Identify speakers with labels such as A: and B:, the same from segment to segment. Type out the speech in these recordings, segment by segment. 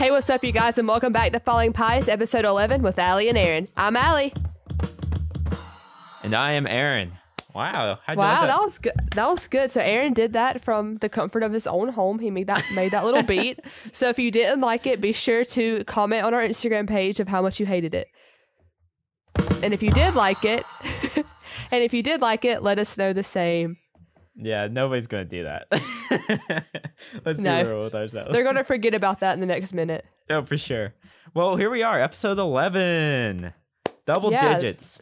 A: Hey, what's up, you guys, and welcome back to Falling Pies, episode 11 with Allie and Aaron. I'm Allie.
B: And I am Aaron. Wow. How'd you
A: Wow,
B: like
A: that was good. That was good. So Aaron did that from the comfort of his own home. He made that made that little beat. So if you didn't like it, be sure to comment on our Instagram page of how much you hated it. And if you did like it, and if you did like it, let us know the same.
B: Yeah, nobody's gonna do that. Let's be
A: No.
B: real with ourselves.
A: They're gonna forget about that in the next minute.
B: oh, for sure. Well, here we are, episode eleven. Double
A: Yeah,
B: digits.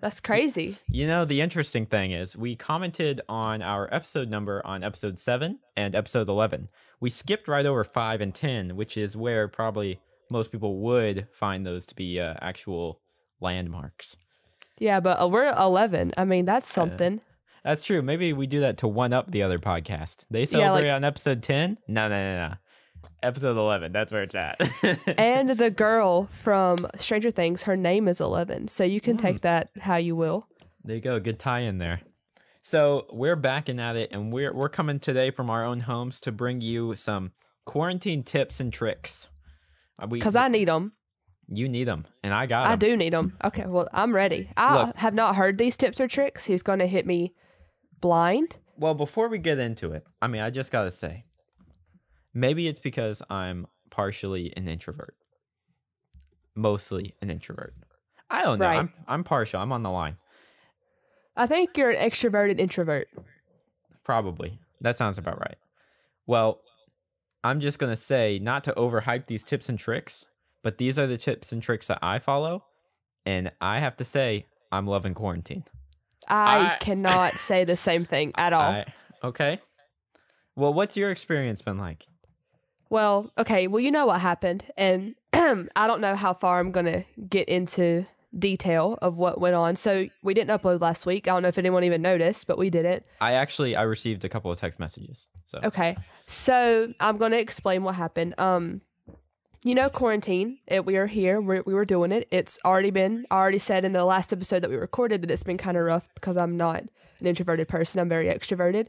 A: That's crazy.
B: You know, the interesting thing is we commented on our episode number on episode 7 and episode 11. We skipped right over 5 and 10, which is where probably most people would find those to be uh, actual landmarks.
A: Yeah, but uh, we're 11. I mean, that's something.
B: That's true. Maybe we do that to one up the other podcast. They celebrate
A: like-
B: on episode 10? No, no, no, no. Episode 11. That's where it's at.
A: and the girl from Stranger Things, her name is Eleven. So you can take that how you will.
B: There you go. Good tie in there. So we're backing at it, and we're we're coming today from our own homes to bring you some quarantine tips and tricks. Uh,
A: Because I need them.
B: you need them, and I got
A: I do need them. Okay, well, I'm ready. I
B: Look.
A: have not heard these tips or tricks. He's going to hit me blind.
B: Well, before we get into it, I mean, I just gotta say, maybe it's because I'm partially an introvert, mostly an introvert. I don't know.
A: Right.
B: I'm I'm partial. I'm on the line.
A: I think you're an extroverted introvert.
B: Probably. That sounds about right. Well, I'm just going to say not to overhype these tips and tricks, but these are the tips and tricks that I follow. And I have to say, I'm loving quarantine.
A: I,
B: I-
A: cannot say the same thing at all.
B: I, okay. Well, what's your experience been like?
A: Well, okay. Well, you know what happened, and I don't know how far I'm gonna get into detail of what went on. So we didn't upload last week. I don't know if anyone even noticed, but we didn't.
B: I actually I received a couple of text messages. So
A: Okay. So I'm gonna explain what happened. Um, you know, quarantine. It, we are here. We're, we were doing it. It's already been. Already said in the last episode that we recorded that it's been kind of rough because I'm not an introverted person. I'm very extroverted.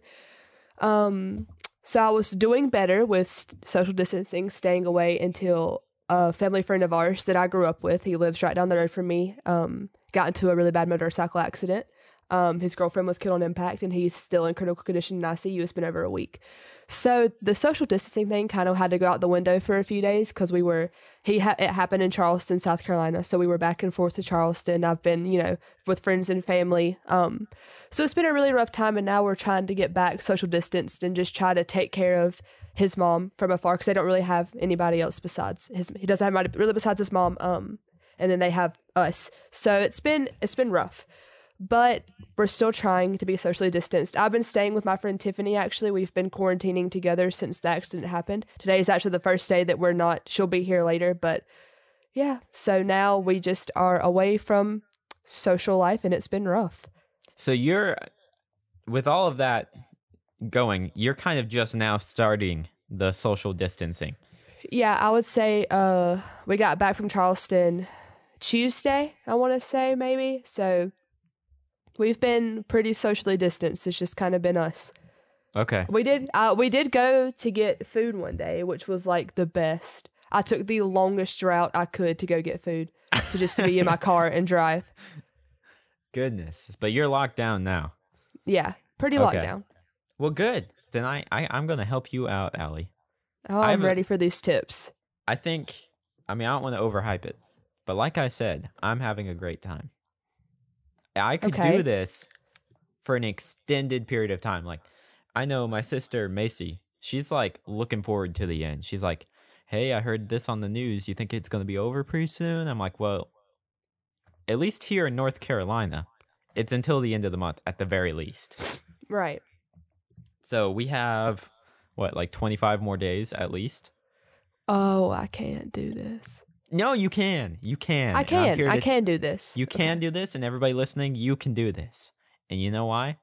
A: Um, so I was doing better with social distancing, staying away until a family friend of ours that I grew up with. He lives right down the road from me. Um, got into a really bad motorcycle accident. Um, his girlfriend was killed on impact, and he's still in critical condition in ICU. It's been over a week. So the social distancing thing kind of had to go out the window for a few days because we were he ha- it happened in Charleston, South Carolina. So we were back and forth to Charleston. I've been you know with friends and family. Um, so it's been a really rough time, and now we're trying to get back social distanced and just try to take care of his mom from afar because they don't really have anybody else besides his. He doesn't have anybody really besides his mom. Um, and then they have us. So it's been it's been rough but we're still trying to be socially distanced. I've been staying with my friend Tiffany actually. We've been quarantining together since the accident happened. Today is actually the first day that we're not, she'll be here later, but yeah. So now we just are away from social life and it's been rough.
B: so you're with all of that going, you're kind of just now starting the social distancing.
A: Yeah, I would say uh we got back from Charleston Tuesday, I want to say maybe. So we've been pretty socially distanced. It's just kind of been us.
B: Okay.
A: We did uh we did go to get food one day, which was like the best. I took the longest route I could to go get food to just to be in my car and drive.
B: Goodness. But you're locked down now.
A: Yeah, pretty
B: Okay.
A: locked down.
B: Well, good. Then I, I I'm gonna help you out, Allie.
A: Oh, I'm
B: a-
A: ready for these tips.
B: I think. I mean, I don't want to overhype it, but like I said, I'm having a great time. I could
A: Okay.
B: do this for an extended period of time. Like, I know my sister Macy. She's like looking forward to the end. She's like, "Hey, I heard this on the news. You think it's gonna be over pretty soon?" I'm like, "Well, at least here in North Carolina, it's until the end of the month at the very least."
A: Right.
B: So we have what, like 25 more days at least.
A: Oh, I can't do this.
B: No, you can. You can.
A: I can. I can do this.
B: You
A: Okay.
B: can do this, and everybody listening, you can do this. And you know why?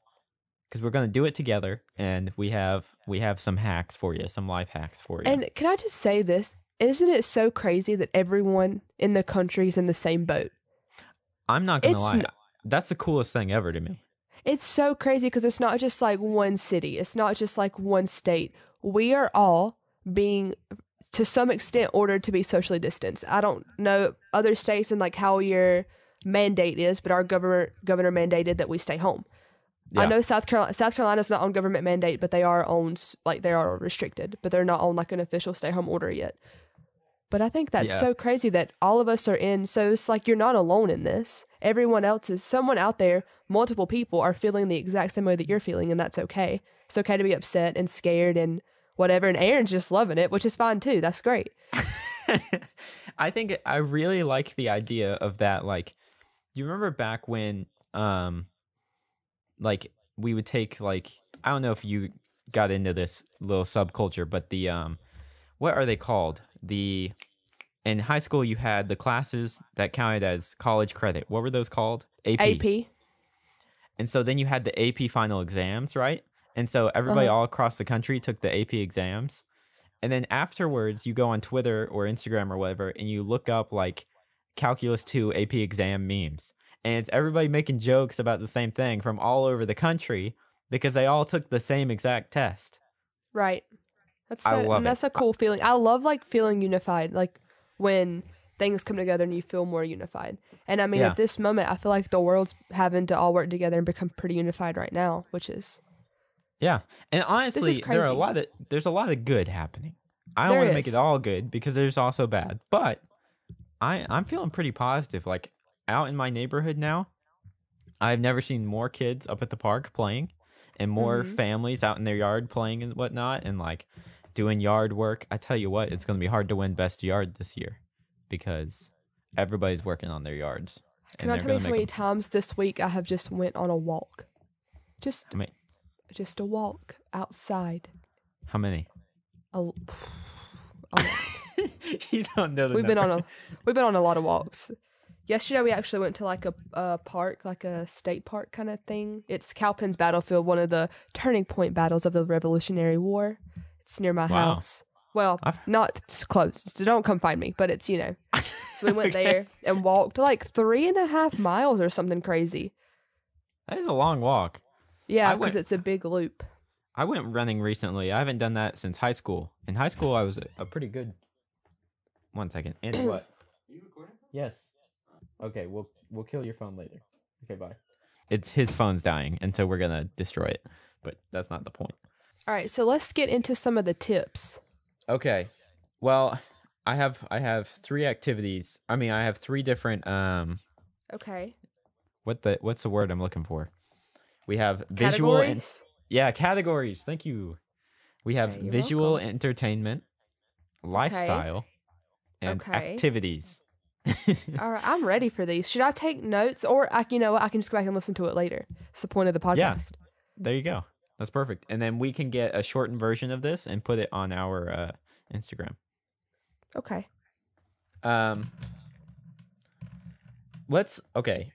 B: Because we're gonna do it together, and we have we have some hacks for you, some life hacks for you.
A: And can I just say this? Isn't it so crazy that everyone in the country is in the same boat?
B: I'm not gonna
A: it's
B: lie,
A: n-
B: that's the coolest thing ever to me.
A: It's so crazy because it's not just like one city, it's not just like one state. We are all being to some extent ordered to be socially distanced. I don't know other states and like how your mandate is, but our governor governor mandated that we stay home. I know South Carolina South Carolina's not on government mandate, but they are on like they are restricted, but they're not on like an official stay home order yet. But I think that's
B: Yeah.
A: so crazy that all of us are in. So it's like you're not alone in this. Everyone else is someone out there. Multiple people are feeling the exact same way that you're feeling, and that's okay. It's okay to be upset and scared and whatever. And Aaron's just loving it, which is fine too. That's great.
B: I think I really like the idea of that. Like, you remember back when, um, like we would take like I don't know if you got into this little subculture, but the um, what are they called? The in high school you had the classes that counted as college credit. What were those called? AP.
A: AP.
B: And so then you had the AP final exams, right? And so everybody
A: Uh-huh.
B: all across the country took the AP exams. And then afterwards, you go on Twitter or Instagram or whatever, and you look up like Calculus 2 AP exam memes. And it's everybody making jokes about the same thing from all over the country because they all took the same exact test.
A: Right. That's
B: I
A: a,
B: love
A: and
B: it.
A: that's a cool feeling. I love like feeling unified, like when things come together and you feel more unified. And I mean,
B: Yeah.
A: at this moment, I feel like the world's having to all work together and become pretty unified right now, which is
B: Yeah. And honestly, there are a lot of there's a lot of good happening. I don't want to make it all good because there's also bad. But I I'm feeling pretty positive. Like out in my neighborhood now, I've never seen more kids up at the park playing and more
A: Mhm.
B: families out in their yard playing and whatnot and like doing yard work. I tell you what, it's gonna be hard to win best yard this year because everybody's working on their yards.
A: Can I tell you how many times this week I have just went on a walk? Just
B: How many?
A: Just a walk outside.
B: How many?
A: A, a lot.
B: you don't know the
A: we've been on a we've been on a lot of walks. Yesterday we actually went to like a, a park, like a state park kind of thing. It's Cowpens Battlefield, one of the turning point battles of the Revolutionary War. It's near my
B: Wow.
A: house. Well,
B: I've-
A: not close. So don't come find me, but it's you know. So we went
B: Okay.
A: there and walked like three and a half miles or something crazy.
B: That is a long walk.
A: Yeah, because it's a big loop.
B: I went running recently. I haven't done that since high school. In high school, I was a, a pretty good. One second. And what? You recording? Yes. Okay, we'll we'll kill your phone later. Okay, bye. It's his phone's dying, and so we're gonna destroy it. But that's not the point.
A: All right, so let's get into some of the tips.
B: Okay. Well, I have I have three activities. I mean, I have three different um.
A: Okay.
B: What the what's the word I'm looking for? We have visual and
A: Categories.
B: Yeah, categories. Thank you. We have
A: Okay,
B: visual
A: welcome.
B: entertainment, lifestyle, and
A: Okay.
B: activities.
A: All right, I'm ready for these. Should I take notes, or I, you know what, I can just go back and listen to it later? It's the point of the podcast.
B: Yeah. there you go. That's perfect. And then we can get a shortened version of this and put it on our uh, Instagram.
A: Okay.
B: Um, let's okay.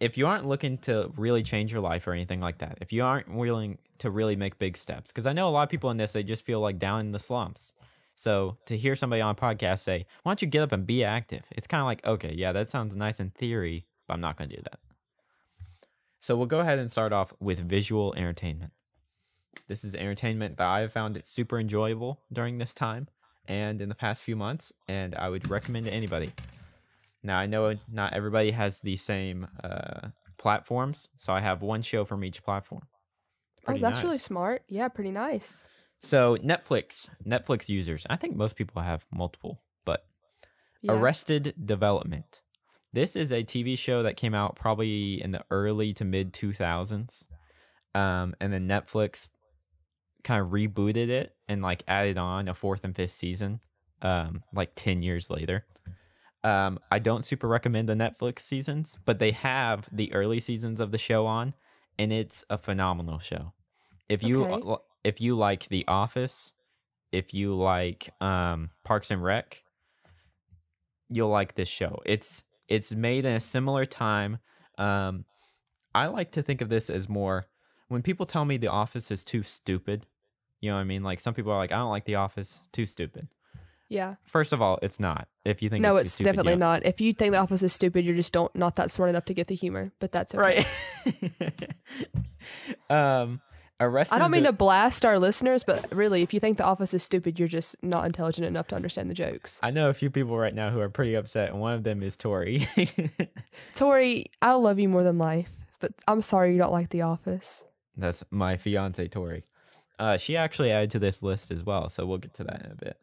B: If you aren't looking to really change your life or anything like that, if you aren't willing to really make big steps, because I know a lot of people in this they just feel like down in the slumps. So to hear somebody on a podcast say, "Why don't you get up and be active?" It's kind of like, okay, yeah, that sounds nice in theory, but I'm not going to do that. So we'll go ahead and start off with visual entertainment. This is entertainment that I have found it super enjoyable during this time and in the past few months, and I would recommend to anybody. Now I know not everybody has the same uh, platforms, so I have one show from each platform. Pretty
A: oh, that's really smart. Yeah, pretty nice.
B: So Netflix, Netflix users, I think most people have multiple, but
A: Yeah.
B: Arrested Development. This is a TV show that came out probably in the early to mid 2000s. Um, and then Netflix kind of rebooted it and like added on a fourth and fifth season um, like 10 years later. Um, I don't super recommend the Netflix seasons, but they have the early seasons of the show on, and it's a phenomenal show. If you
A: Okay.
B: if you like The Office, if you like um, Parks and Rec, you'll like this show. It's it's made in a similar time. Um, I like to think of this as more when people tell me The Office is too stupid. You know what I mean? Like some people are like, I don't like The Office, too stupid.
A: Yeah.
B: First of all, it's not. If you think
A: No,
B: it's,
A: it's
B: stupid,
A: definitely
B: you
A: not. If you think the office is stupid, you're just don't not that smart enough to get the humor. But that's okay.
B: right. um, Arrested.
A: I don't mean
B: De-
A: to blast our listeners, but really, if you think The Office is stupid, you're just not intelligent enough to understand the jokes.
B: I know a few people right now who are pretty upset, and one of them is Tori.
A: Tori, I love you more than life, but I'm sorry you don't like The Office.
B: That's my fiance Tori. Uh, she actually added to this list as well, so we'll get to that in a bit.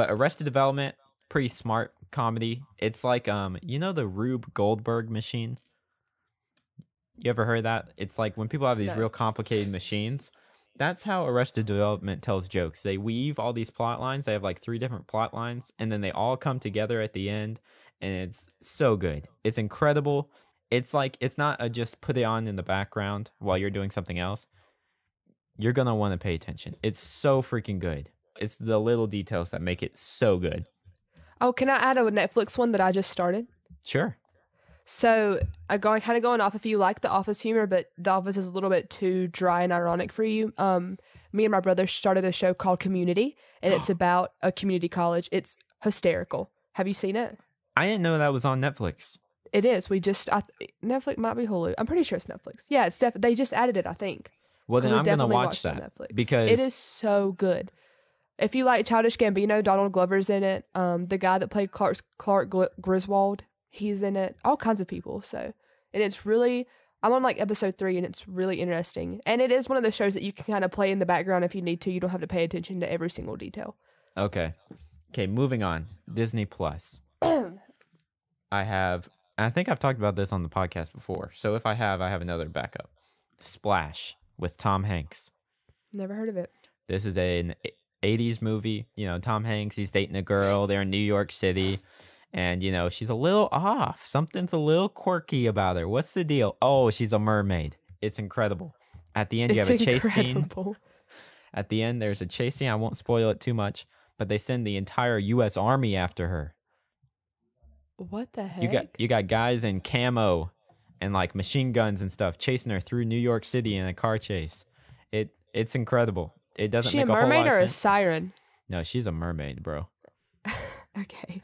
B: But Arrested Development, pretty smart comedy. It's like um, you know the Rube Goldberg machine. You ever heard that? It's like when people have these real complicated machines. That's how Arrested Development tells jokes. They weave all these plot lines. They have like three different plot lines, and then they all come together at the end, and it's so good. It's incredible. It's like it's not a just put it on in the background while you're doing something else. You're gonna want to pay attention. It's so freaking good. It's the little details that make it so good.
A: Oh, can I add a Netflix one that I just started?
B: Sure.
A: So, I going kind of going off if you like The Office humor, but The Office is a little bit too dry and ironic for you. Um, me and my brother started a show called Community, and it's about a community college. It's hysterical. Have you seen it?
B: I didn't know that was on Netflix.
A: It is. We just I, th- Netflix might be Hulu. I'm pretty sure it's Netflix. Yeah, it's def- they just added it. I think.
B: Well, then I'm gonna watch
A: watched it on
B: that
A: Netflix.
B: because
A: it is so good. If you like Childish Gambino, Donald Glover's in it. Um, the guy that played Clark Clark Gl- Griswold, he's in it. All kinds of people. So, and it's really. I'm on like episode three, and it's really interesting. And it is one of those shows that you can kind of play in the background if you need to. You don't have to pay attention to every single detail.
B: Okay. Okay, moving on. Disney Plus. I have I think I've talked about this on the podcast before. So if I have, I have another backup. Splash with Tom Hanks.
A: Never heard of it.
B: This is an 80s movie. You know, Tom Hanks, he's dating a girl. They're in New York City. And, you know, she's a little off. Something's a little quirky about her. What's the deal? Oh, she's a mermaid. It's incredible. At the end, you
A: It's
B: have a chase scene. At the end, there's a chase scene. I won't spoil it too much, but they send the entire U.S. Army after her.
A: What the heck?
B: You got you got guys in camo and like machine guns and stuff chasing her through New York City in a car chase. It it's incredible. It doesn't
A: she a
B: make a, whole
A: mermaid or a siren?
B: No, she's a mermaid, bro.
A: Okay.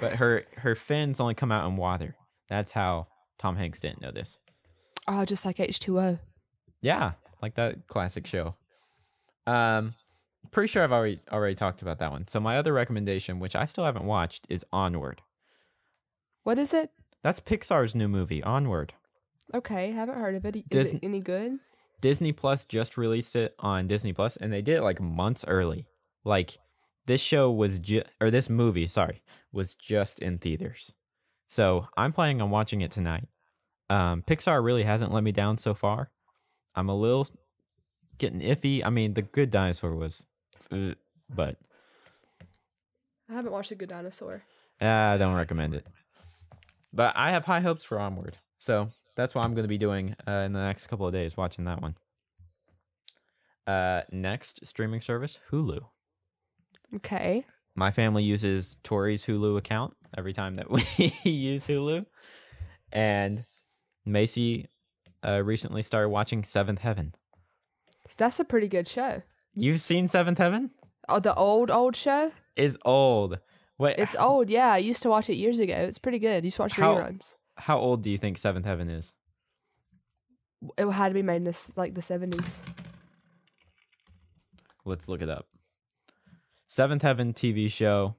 B: But her her fins only come out in water. That's how Tom Hanks didn't know this.
A: Oh, just like H2O.
B: Yeah, like that classic show. Um, pretty sure I've already already talked about that one. So my other recommendation, which I still haven't watched, is Onward.
A: What is it?
B: That's Pixar's new movie, Onward.
A: Okay, haven't heard of it. Is
B: Disney-
A: it any good?
B: Disney Plus just released it on Disney Plus, and they did it like months early. Like this show was just, or this movie, sorry, was just in theaters. So I'm planning on watching it tonight. Um, Pixar really hasn't let me down so far. I'm a little getting iffy. I mean, The Good Dinosaur was, uh, but
A: I haven't watched A Good Dinosaur.
B: uh, I don't recommend it. But I have high hopes for Onward, so that's what I'm going to be doing uh, in the next couple of days, watching that one. Uh, next streaming service, Hulu.
A: Okay.
B: My family uses Tori's Hulu account every time that we use Hulu, and Macy uh, recently started watching Seventh Heaven.
A: That's a pretty good show.
B: You've seen Seventh Heaven?
A: Oh, the old, old show?
B: Is old. Wait,
A: It's old, yeah. I used to watch it years ago. It's pretty good. You used to watch
B: How-
A: reruns.
B: How old do you think Seventh Heaven is?
A: It had to be made in this, like the 70s.
B: Let's look it up. Seventh Heaven TV show.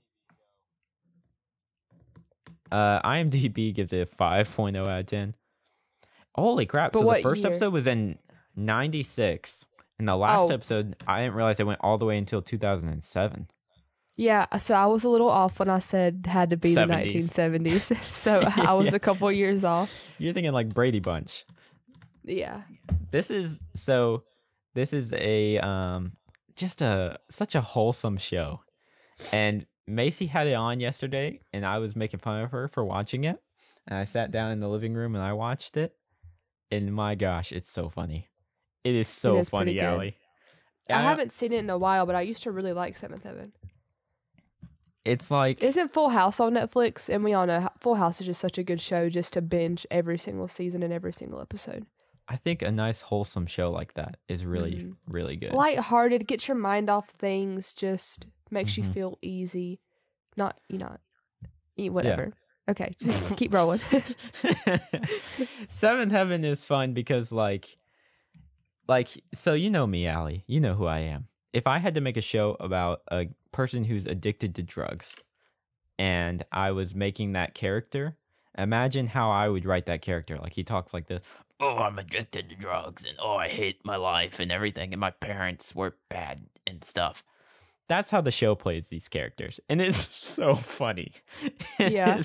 B: Uh, IMDb gives it a 5.0 out of 10. Holy crap.
A: But
B: so the first
A: year?
B: episode was in 96. And the last
A: Oh.
B: episode, I didn't realize it went all the way until 2007.
A: Yeah, so I was a little off when I said had to be
B: 70s.
A: the 1970s. so I was
B: Yeah.
A: a couple years off.
B: You're thinking like Brady Bunch.
A: Yeah.
B: This is so this is a um just a such a wholesome show. And Macy had it on yesterday and I was making fun of her for watching it. And I sat down in the living room and I watched it. And my gosh, it's so funny. It is so
A: is pretty
B: funny. Allie.
A: I haven't seen it in a while, but I used to really like Seventh Heaven.
B: It's like
A: Isn't Full House on Netflix? And we all know Full House is just such a good show just to binge every single season and every single episode.
B: I think a nice wholesome show like that is really
A: Mhm.
B: really good.
A: Lighthearted, get your mind off things, just makes
B: Mhm.
A: you feel easy. Not, you know, eat whatever. Okay, just keep rolling.
B: Seventh Heaven is fun because like like so you know me, Allie. You know who I am. If I had to make a show about a person who's addicted to drugs and I was making that character, imagine how I would write that character. Like he talks like this. Oh, I'm addicted to drugs and oh, I hate my life and everything and my parents were bad and stuff. That's how the show plays these characters. And it's so funny.
A: Yeah.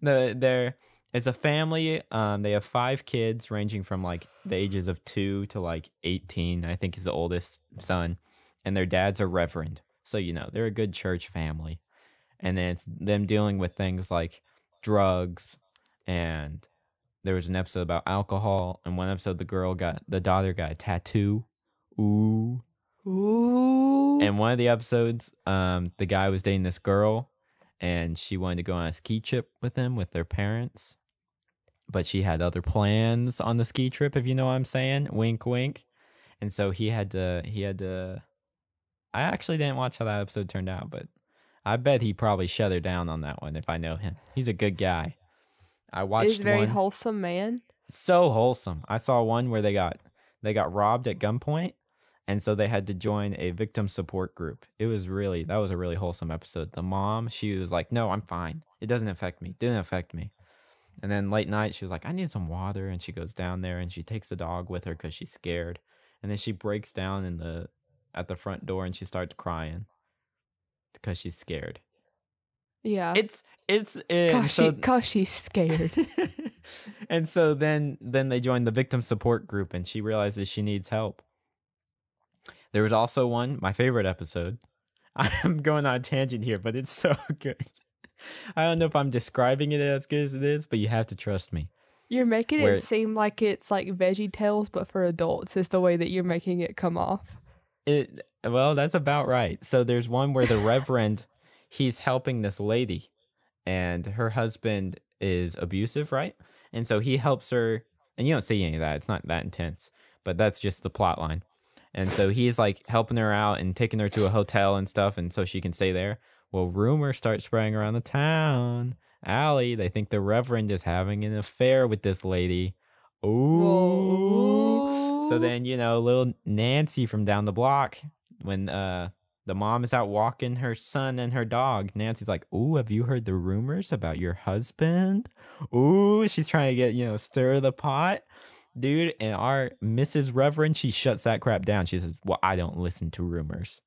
B: the they're it's a family. Um, they have five kids, ranging from like the ages of two to like eighteen. I think is the oldest son, and their dad's a reverend. So you know they're a good church family. And then it's them dealing with things like drugs, and there was an episode about alcohol. And one episode, the girl got the daughter got a tattoo. Ooh.
A: Ooh.
B: And one of the episodes, um, the guy was dating this girl, and she wanted to go on a ski trip with him with their parents, but she had other plans on the ski trip. If you know what I'm saying, wink, wink. And so he had to. He had to. I actually didn't watch how that episode turned out, but I bet he probably shut her down on that one. If I know him, he's a good guy. I watched
A: He's a very
B: one
A: wholesome man.
B: so wholesome. I saw one where they got they got robbed at gunpoint, and so they had to join a victim support group. It was really that was a really wholesome episode. The mom, she was like, "No, I'm fine. It doesn't affect me. Didn't affect me." And then late night, she was like, "I need some water," and she goes down there and she takes the dog with her because she's scared. And then she breaks down in the at the front door and she starts crying because she's scared.
A: Yeah.
B: It's it's eh,
A: Cause,
B: so-
A: she, cause she's scared.
B: and so then then they join the victim support group and she realizes she needs help. There was also one, my favorite episode. I'm going on a tangent here, but it's so good. I don't know if I'm describing it as good as it is, but you have to trust me.
A: You're making
B: Where-
A: it seem like it's like Veggie Tales, but for adults. Is the way that you're making it come off.
B: It well, that's about right. So there's one where the reverend he's helping this lady and her husband is abusive, right? And so he helps her and you don't see any of that. It's not that intense, but that's just the plot line. And so he's like helping her out and taking her to a hotel and stuff and so she can stay there. Well, rumors start spreading around the town. Allie, they think the reverend is having an affair with this lady. Ooh. So then, you know, little Nancy from down the block, when uh the mom is out walking her son and her dog, Nancy's like, Ooh, have you heard the rumors about your husband? Ooh, she's trying to get, you know, stir the pot. Dude, and our Mrs. Reverend, she shuts that crap down. She says, Well, I don't listen to rumors.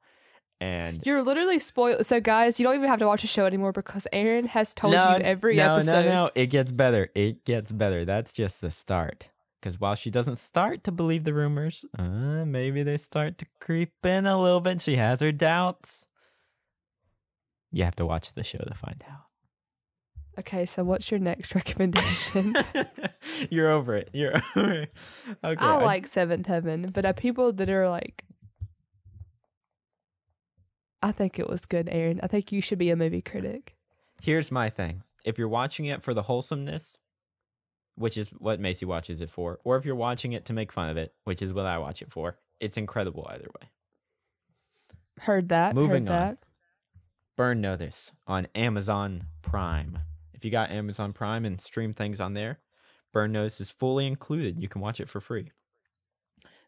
B: And
A: You're literally spoiled. So, guys, you don't even have to watch the show anymore because Aaron has told
B: no,
A: you every
B: no,
A: episode.
B: No, no, it gets better. It gets better. That's just the start. Because while she doesn't start to believe the rumors, uh, maybe they start to creep in a little bit. She has her doubts. You have to watch the show to find out.
A: Okay, so what's your next recommendation?
B: You're over it. You're over it. Okay.
A: I like Seventh Heaven, but are people that are like, I think it was good, Aaron. I think you should be a movie critic.
B: Here's my thing. If you're watching it for the wholesomeness, which is what Macy watches it for, or if you're watching it to make fun of it, which is what I watch it for, it's incredible either way.
A: Heard that.
B: Moving
A: heard
B: on.
A: that.
B: Burn Notice on Amazon Prime. If you got Amazon Prime and stream things on there, Burn Notice is fully included. You can watch it for free.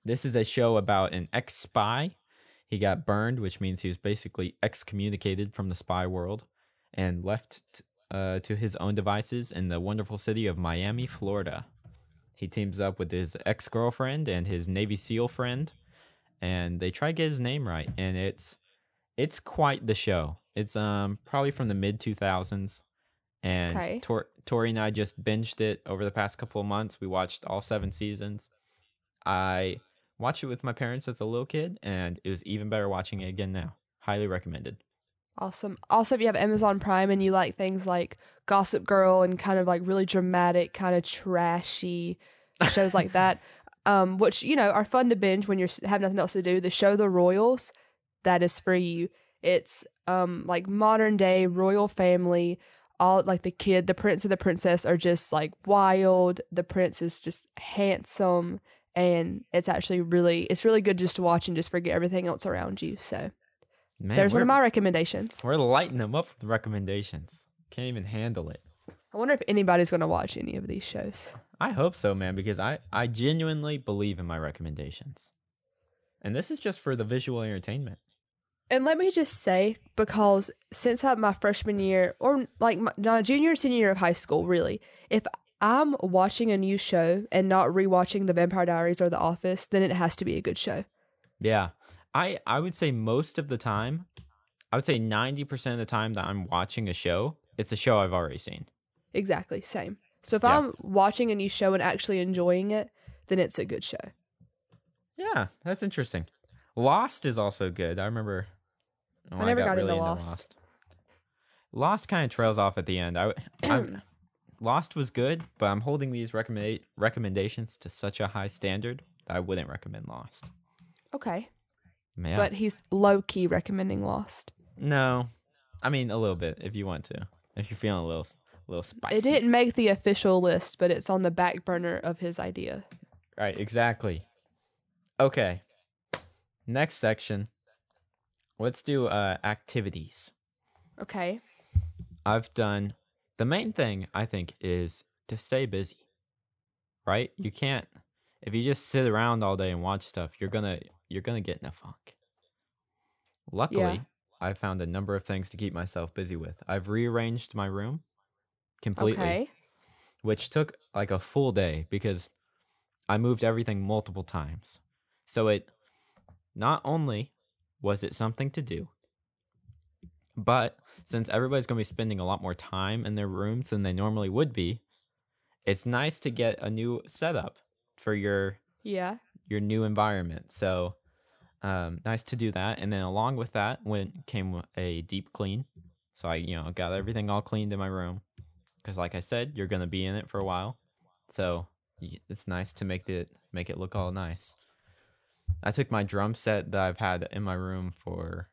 B: This is a show about an ex spy. He got burned, which means he was basically excommunicated from the spy world and left uh, to his own devices in the wonderful city of Miami, Florida. He teams up with his ex girlfriend and his Navy SEAL friend, and they try to get his name right. And it's it's quite the show. It's um probably from the mid two thousands, and
A: Okay.
B: Tor- Tori and I just binged it over the past couple of months. We watched all seven seasons. I watched it with my parents as a little kid, and it was even better watching it again now. Highly recommended.
A: Awesome. Also, if you have Amazon Prime and you like things like Gossip Girl and kind of like really dramatic, kind of trashy shows like that, um, which you know are fun to binge when you have nothing else to do, the show The Royals, that is for you. It's um like modern day royal family. All like the kid, the prince and the princess are just like wild. The prince is just handsome, and it's actually really it's really good just to watch and just forget everything else around you. So
B: Man,
A: there's one of my recommendations.
B: we're lighting them up with recommendations. Can't even handle it.
A: I wonder if anybody's going to watch any of these shows.
B: I hope so, man, because I I genuinely believe in my recommendations, and this is just for the visual entertainment.
A: And let me just say, because since I, my freshman year, or like my, my junior senior year of high school, really, if I'm watching a new show and not rewatching The Vampire Diaries or The Office, then it has to be a good show.
B: Yeah, I I would say most of the time, I would say ninety percent of the time that I'm watching a show, it's a show I've already seen.
A: Exactly, same. So if
B: Yeah.
A: I'm watching a new show and actually enjoying it, then it's a good show.
B: Yeah, that's interesting. Lost is also good. I remember. when
A: I never got into Lost.
B: Lost. Lost kind of trails off at the end. I, I'm, Lost was good, but I'm holding these recommend recommendations to such a high standard that I wouldn't recommend Lost.
A: Okay.
B: Man,
A: But he's low key recommending Lost.
B: no, I mean a little bit if you want to, if you're feeling a little, a little spicy.
A: It didn't make the official list, but it's on the back burner of his idea.
B: Right, exactly. Okay. Next section. Let's do uh activities.
A: Okay.
B: I've done the main thing I think is to stay busy. Right? You can't if you just sit around all day and watch stuff, you're gonna you're gonna get in a funk. Luckily,
A: Yeah.
B: I found a number of things to keep myself busy with. I've rearranged my room completely,
A: Okay.
B: which took like a full day because I moved everything multiple times. So it not only was it something to do, but since everybody's going to be spending a lot more time in their rooms than they normally would be, it's nice to get a new setup for your
A: Yeah.
B: your new environment. So um, nice to do that. And then along with that went came a deep clean. So I you know got everything all cleaned in my room because like I said, you're gonna be in it for a while. So it's nice to make it make it look all nice. I took my drum set that I've had in my room for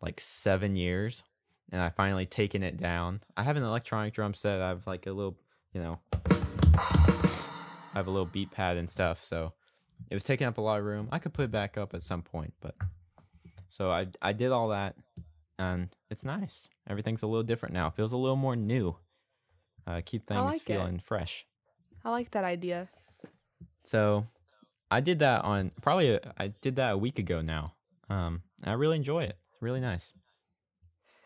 B: like seven years, and I finally taken it down. I have an electronic drum set. I have like a little, you know, I have a little beat pad and stuff. So it was taking up a lot of room. I could put it back up at some point, but so I I did all that, and it's nice. Everything's a little different now. It feels a little more new. Uh, keep things
A: like it.
B: feeling fresh.
A: I like that idea.
B: So I did that on probably a, I did that a week ago now. Um, I really enjoy it. It's really nice.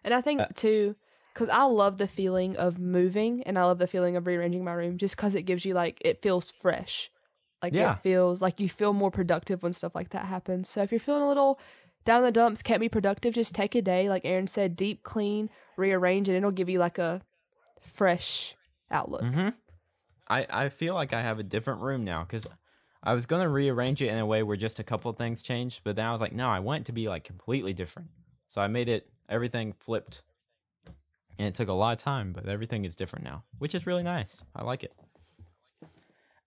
A: And I think
B: Uh,
A: too, because I love the feeling of moving and I love the feeling of rearranging my room just because it gives you like, it feels fresh. Like
B: Yeah.
A: it feels like you feel more productive when stuff like that happens. So if you're feeling a little down in the dumps, can't be productive, just take a day. Like Aaron said, deep clean, rearrange, and it'll give you like a fresh outlook.
B: Mm-hmm. I I feel like I have a different room now because I was gonna rearrange it in a way where just a couple things changed, but then I was like, no, I want it to be like completely different. So I made it everything flipped, and it took a lot of time, but everything is different now, which is really nice. I like it.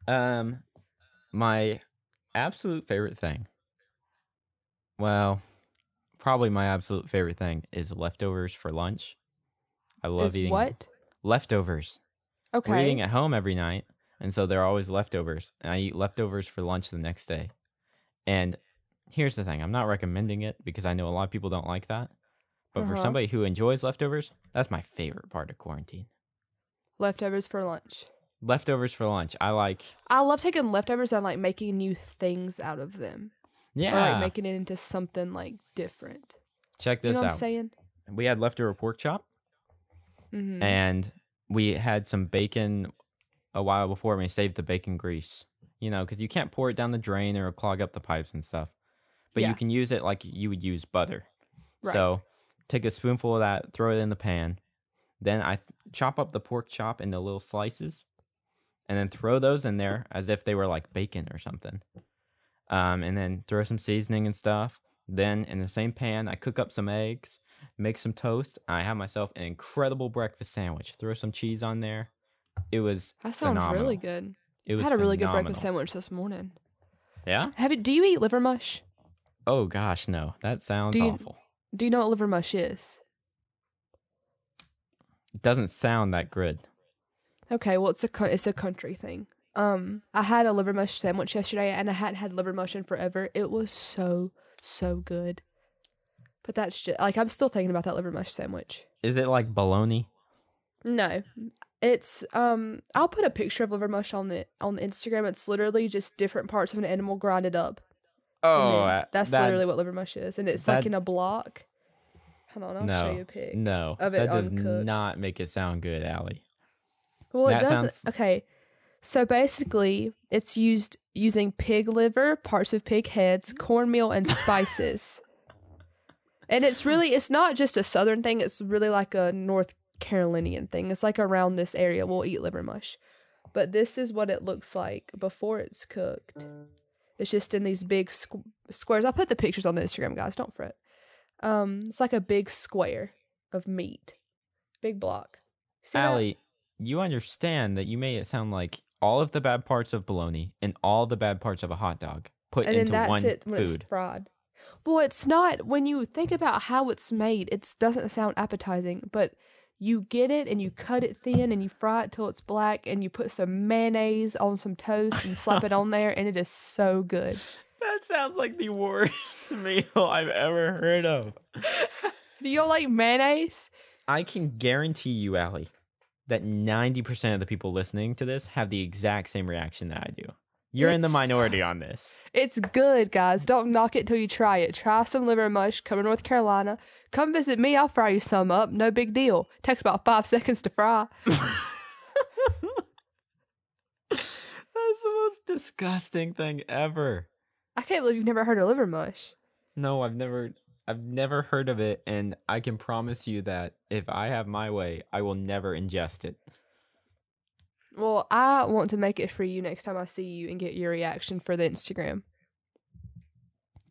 B: Um, my absolute favorite thing. Well, probably my absolute favorite thing is leftovers for lunch. I love
A: Is
B: eating
A: what?
B: leftovers. We're
A: Okay.
B: eating at home every night, and so there are always leftovers. And I eat leftovers for lunch the next day. And here's the thing: I'm not recommending it because I know a lot of people don't like that. But for
A: Uh-huh.
B: somebody who enjoys leftovers, that's my favorite part of quarantine.
A: Leftovers for lunch.
B: Leftovers for lunch. I like.
A: I love taking leftovers and like making new things out of them.
B: Yeah.
A: Or like making it into something like different.
B: Check
A: You
B: this
A: know what I'm
B: out.
A: saying?
B: We had leftover pork chop,
A: Mm-hmm.
B: and we had some bacon a while before. We saved the bacon grease. You know, because you can't pour it down the drain or clog up the pipes and stuff. But
A: Yeah.
B: you can use it like you would use butter.
A: Right.
B: So take a spoonful of that, throw it in the pan. Then I chop up the pork chop into little slices, and then throw those in there as if they were like bacon or something. Um, and then throw some seasoning and stuff. Then in the same pan, I cook up some eggs, make some toast. I have myself an incredible breakfast sandwich. Throw some cheese on there. It was
A: That sounds
B: phenomenal.
A: really good.
B: It
A: I
B: was
A: had a really good breakfast sandwich this morning.
B: Yeah.
A: Have you? Do you eat liver mush?
B: Oh gosh, no, that sounds
A: Do you-
B: awful.
A: Do you know what liver mush is?
B: It doesn't sound that good.
A: Okay, well it's a co- it's a country thing. Um, I had a liver mush sandwich yesterday, and I hadn't had liver mush in forever. It was so so good. But that's just like I'm still thinking about that liver mush sandwich.
B: Is it like bologna?
A: No, It's um I'll put a picture of liver mush on the on the Instagram. It's literally just different parts of an animal grinded up.
B: Oh, uh,
A: that's
B: that-
A: literally what liver mush is, and it's like in a block. Hold on, I'll
B: no,
A: show you a pic.
B: no,
A: of it
B: that does
A: uncooked.
B: not make it sound good, Allie.
A: Well, it doesn't.
B: sounds-
A: Okay, so basically, it's used using pig liver, parts of pig heads, cornmeal, and spices. and it's really, it's not just a southern thing. It's really like a North Carolinian thing. It's like around this area we'll eat liver mush. But this is what it looks like before it's cooked. It's just in these big squ- squares. I'll put the pictures on the Instagram, guys. Don't fret. Um, it's like a big square of meat, big block. See that?
B: Allie, you understand that you made it sound like all of the bad parts of bologna and all the bad parts of a hot dog put
A: and then
B: into
A: that's
B: one
A: it when
B: food.
A: it's fried. Well, it's not when you think about how it's made. It doesn't sound appetizing, but you get it and you cut it thin and you fry it till it's black and you put some mayonnaise on some toast and slap it on there and it is so good.
B: That sounds like the worst meal I've ever heard of.
A: Do you like mayonnaise?
B: I can guarantee you, Allie, that 90% of the people listening to this have the exact same reaction that I do. You're in the minority on this.
A: It's good, guys. Don't knock it till you try it. Try some liver mush. Come to North Carolina. Come visit me. I'll fry you some up. No big deal. Takes about five seconds to fry.
B: That's the most disgusting thing ever.
A: I can't believe you've never heard of liver mush.
B: No, I've never I've never heard of it and I can promise you that if I have my way, I will never ingest it.
A: Well, I want to make it for you next time I see you and get your reaction for the Instagram.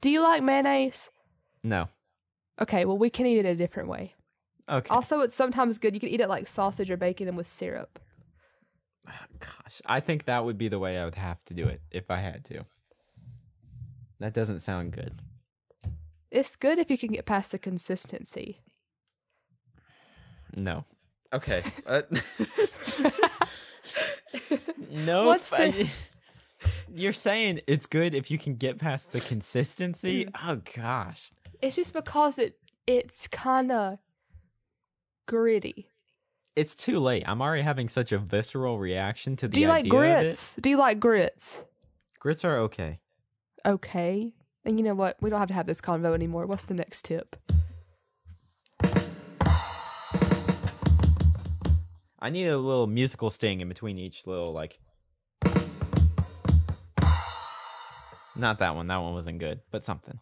A: Do you like mayonnaise?
B: No.
A: Okay, well, we can eat it a different way.
B: Okay.
A: Also, it's sometimes good. You can eat it like sausage or bacon and with syrup.
B: Ah, gosh, I think that would be the way I would have to do it if I had to. That doesn't sound good.
A: It's good if you can get past the consistency.
B: No. Okay. Uh, no.
A: What's
B: I-
A: the-
B: You're saying it's good if you can get past the consistency?
A: Mm.
B: Oh gosh.
A: It's just because it it's kind of gritty.
B: It's too late. I'm already having such a visceral reaction to the
A: Do you like grits? Do you like grits?
B: Grits are okay.
A: Okay. And you know what? We don't have to have this convo anymore. What's the next tip?
B: I need a little musical sting in between each little like. Not that one. That one wasn't good, but something.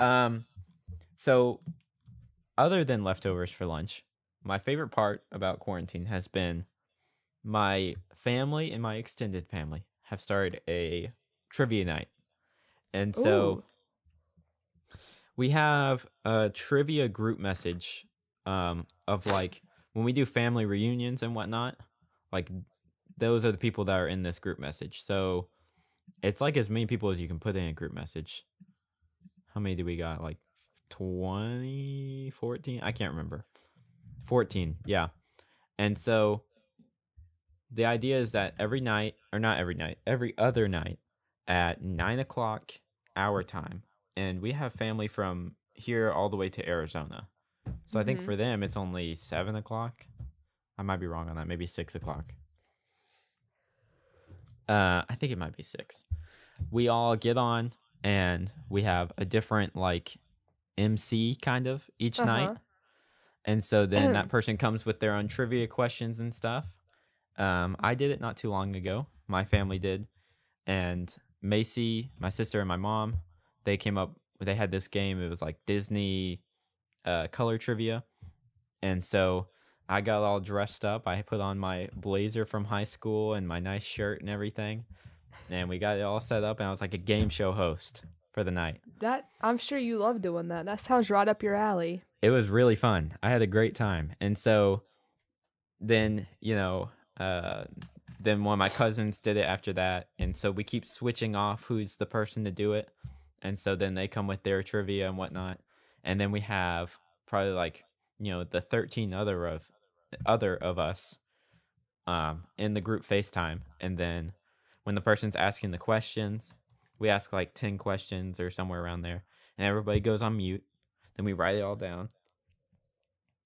B: Um, so other than leftovers for lunch, my favorite part about quarantine has been my family and my extended family have started a trivia night, and so
A: Ooh.
B: we have a trivia group message um of like when we do family reunions and whatnot like those are the people that are in this group message. So it's like as many people as you can put in a group message. How many do we got? Like 20 14 i can't remember. 14 yeah. And so the idea is that every night or not every night every other night at nine o'clock our time and we have family from here all the way to arizona so i think
A: Mhm.
B: for them it's only seven o'clock i might be wrong on that maybe six o'clock uh i think it might be six we all get on and we have a different like mc kind of each night
A: Uh-huh.
B: and so then that person comes with their own trivia questions and stuff. Um, I did it not too long ago. My family did. And Macy, my sister, and my mom, they came up, they had this game. It was like Disney uh, color trivia. And so I got all dressed up. I put on my blazer from high school and my nice shirt and everything. And we got it all set up. And I was like a game show host for the night.
A: That I'm sure you love doing that. That sounds right up your alley.
B: it was really fun. I had a great time. And so then, you know, uh then one of my cousins did it after that. And so we keep switching off who's the person to do it. And so then they come with their trivia and whatnot. And then we have probably like, you know, the 13 other of other of us um in the group FaceTime. And then when the person's asking the questions, we ask like 10 questions or somewhere around there. And everybody goes on mute then we write it all down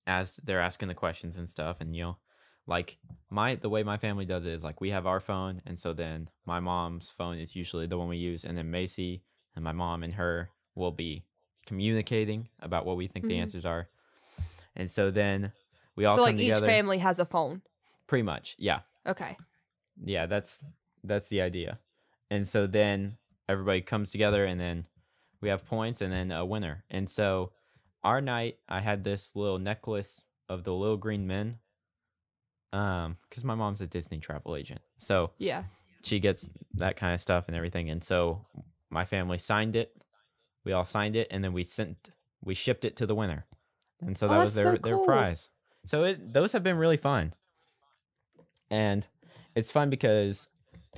B: as they're asking the questions and stuff and you know like my the way my family does it is like we have our phone, and so then my mom's phone is usually the one we use, and then Macy and my mom and her will be communicating about what we think the
A: Mhm.
B: answers are, and so then we all
A: so like each family has a phone.
B: pretty much, yeah,
A: Okay.
B: yeah. That's that's the idea, and so then everybody comes together, and then we have points, and then a winner, and so our night, I had this little necklace of the little green men. Um, because my mom's a Disney travel agent, so
A: Yeah.
B: she gets that kind of stuff and everything. And so my family signed it. We all signed it, and then we sent, we shipped it to the winner, and so
A: Oh,
B: that was their
A: so
B: their prize. So it those have been really fun, and it's fun because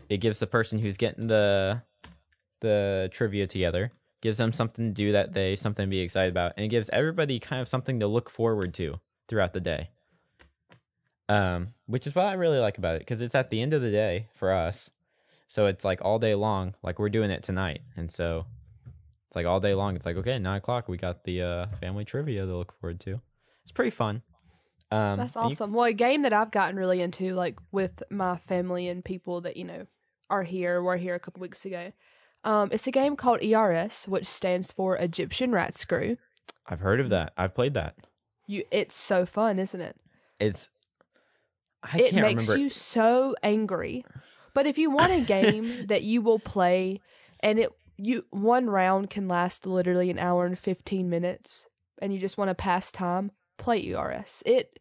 B: it gives the person who's getting the the trivia together gives them something to do that day, something to be excited about, and it gives everybody kind of something to look forward to throughout the day. Um, which is what I really like about it because it's at the end of the day for us, so it's like all day long. Like we're doing it tonight, and so it's like all day long. It's like okay, nine o'clock, we got the uh, family trivia to look forward to. It's pretty fun. Um,
A: That's
B: and you-
A: awesome. well, a game that I've gotten really into, like with my family and people that you know are here, were here a couple weeks ago. Um, it's a game called ERS, which stands for Egyptian Rat Screw.
B: I've heard of that. I've played that.
A: You, it's so fun, isn't it?
B: It's I
A: it makes
B: remember.
A: you so angry. But if you want a game that you will play, and it you one round can last literally an hour and fifteen minutes, and you just want to pass time, play ERS. It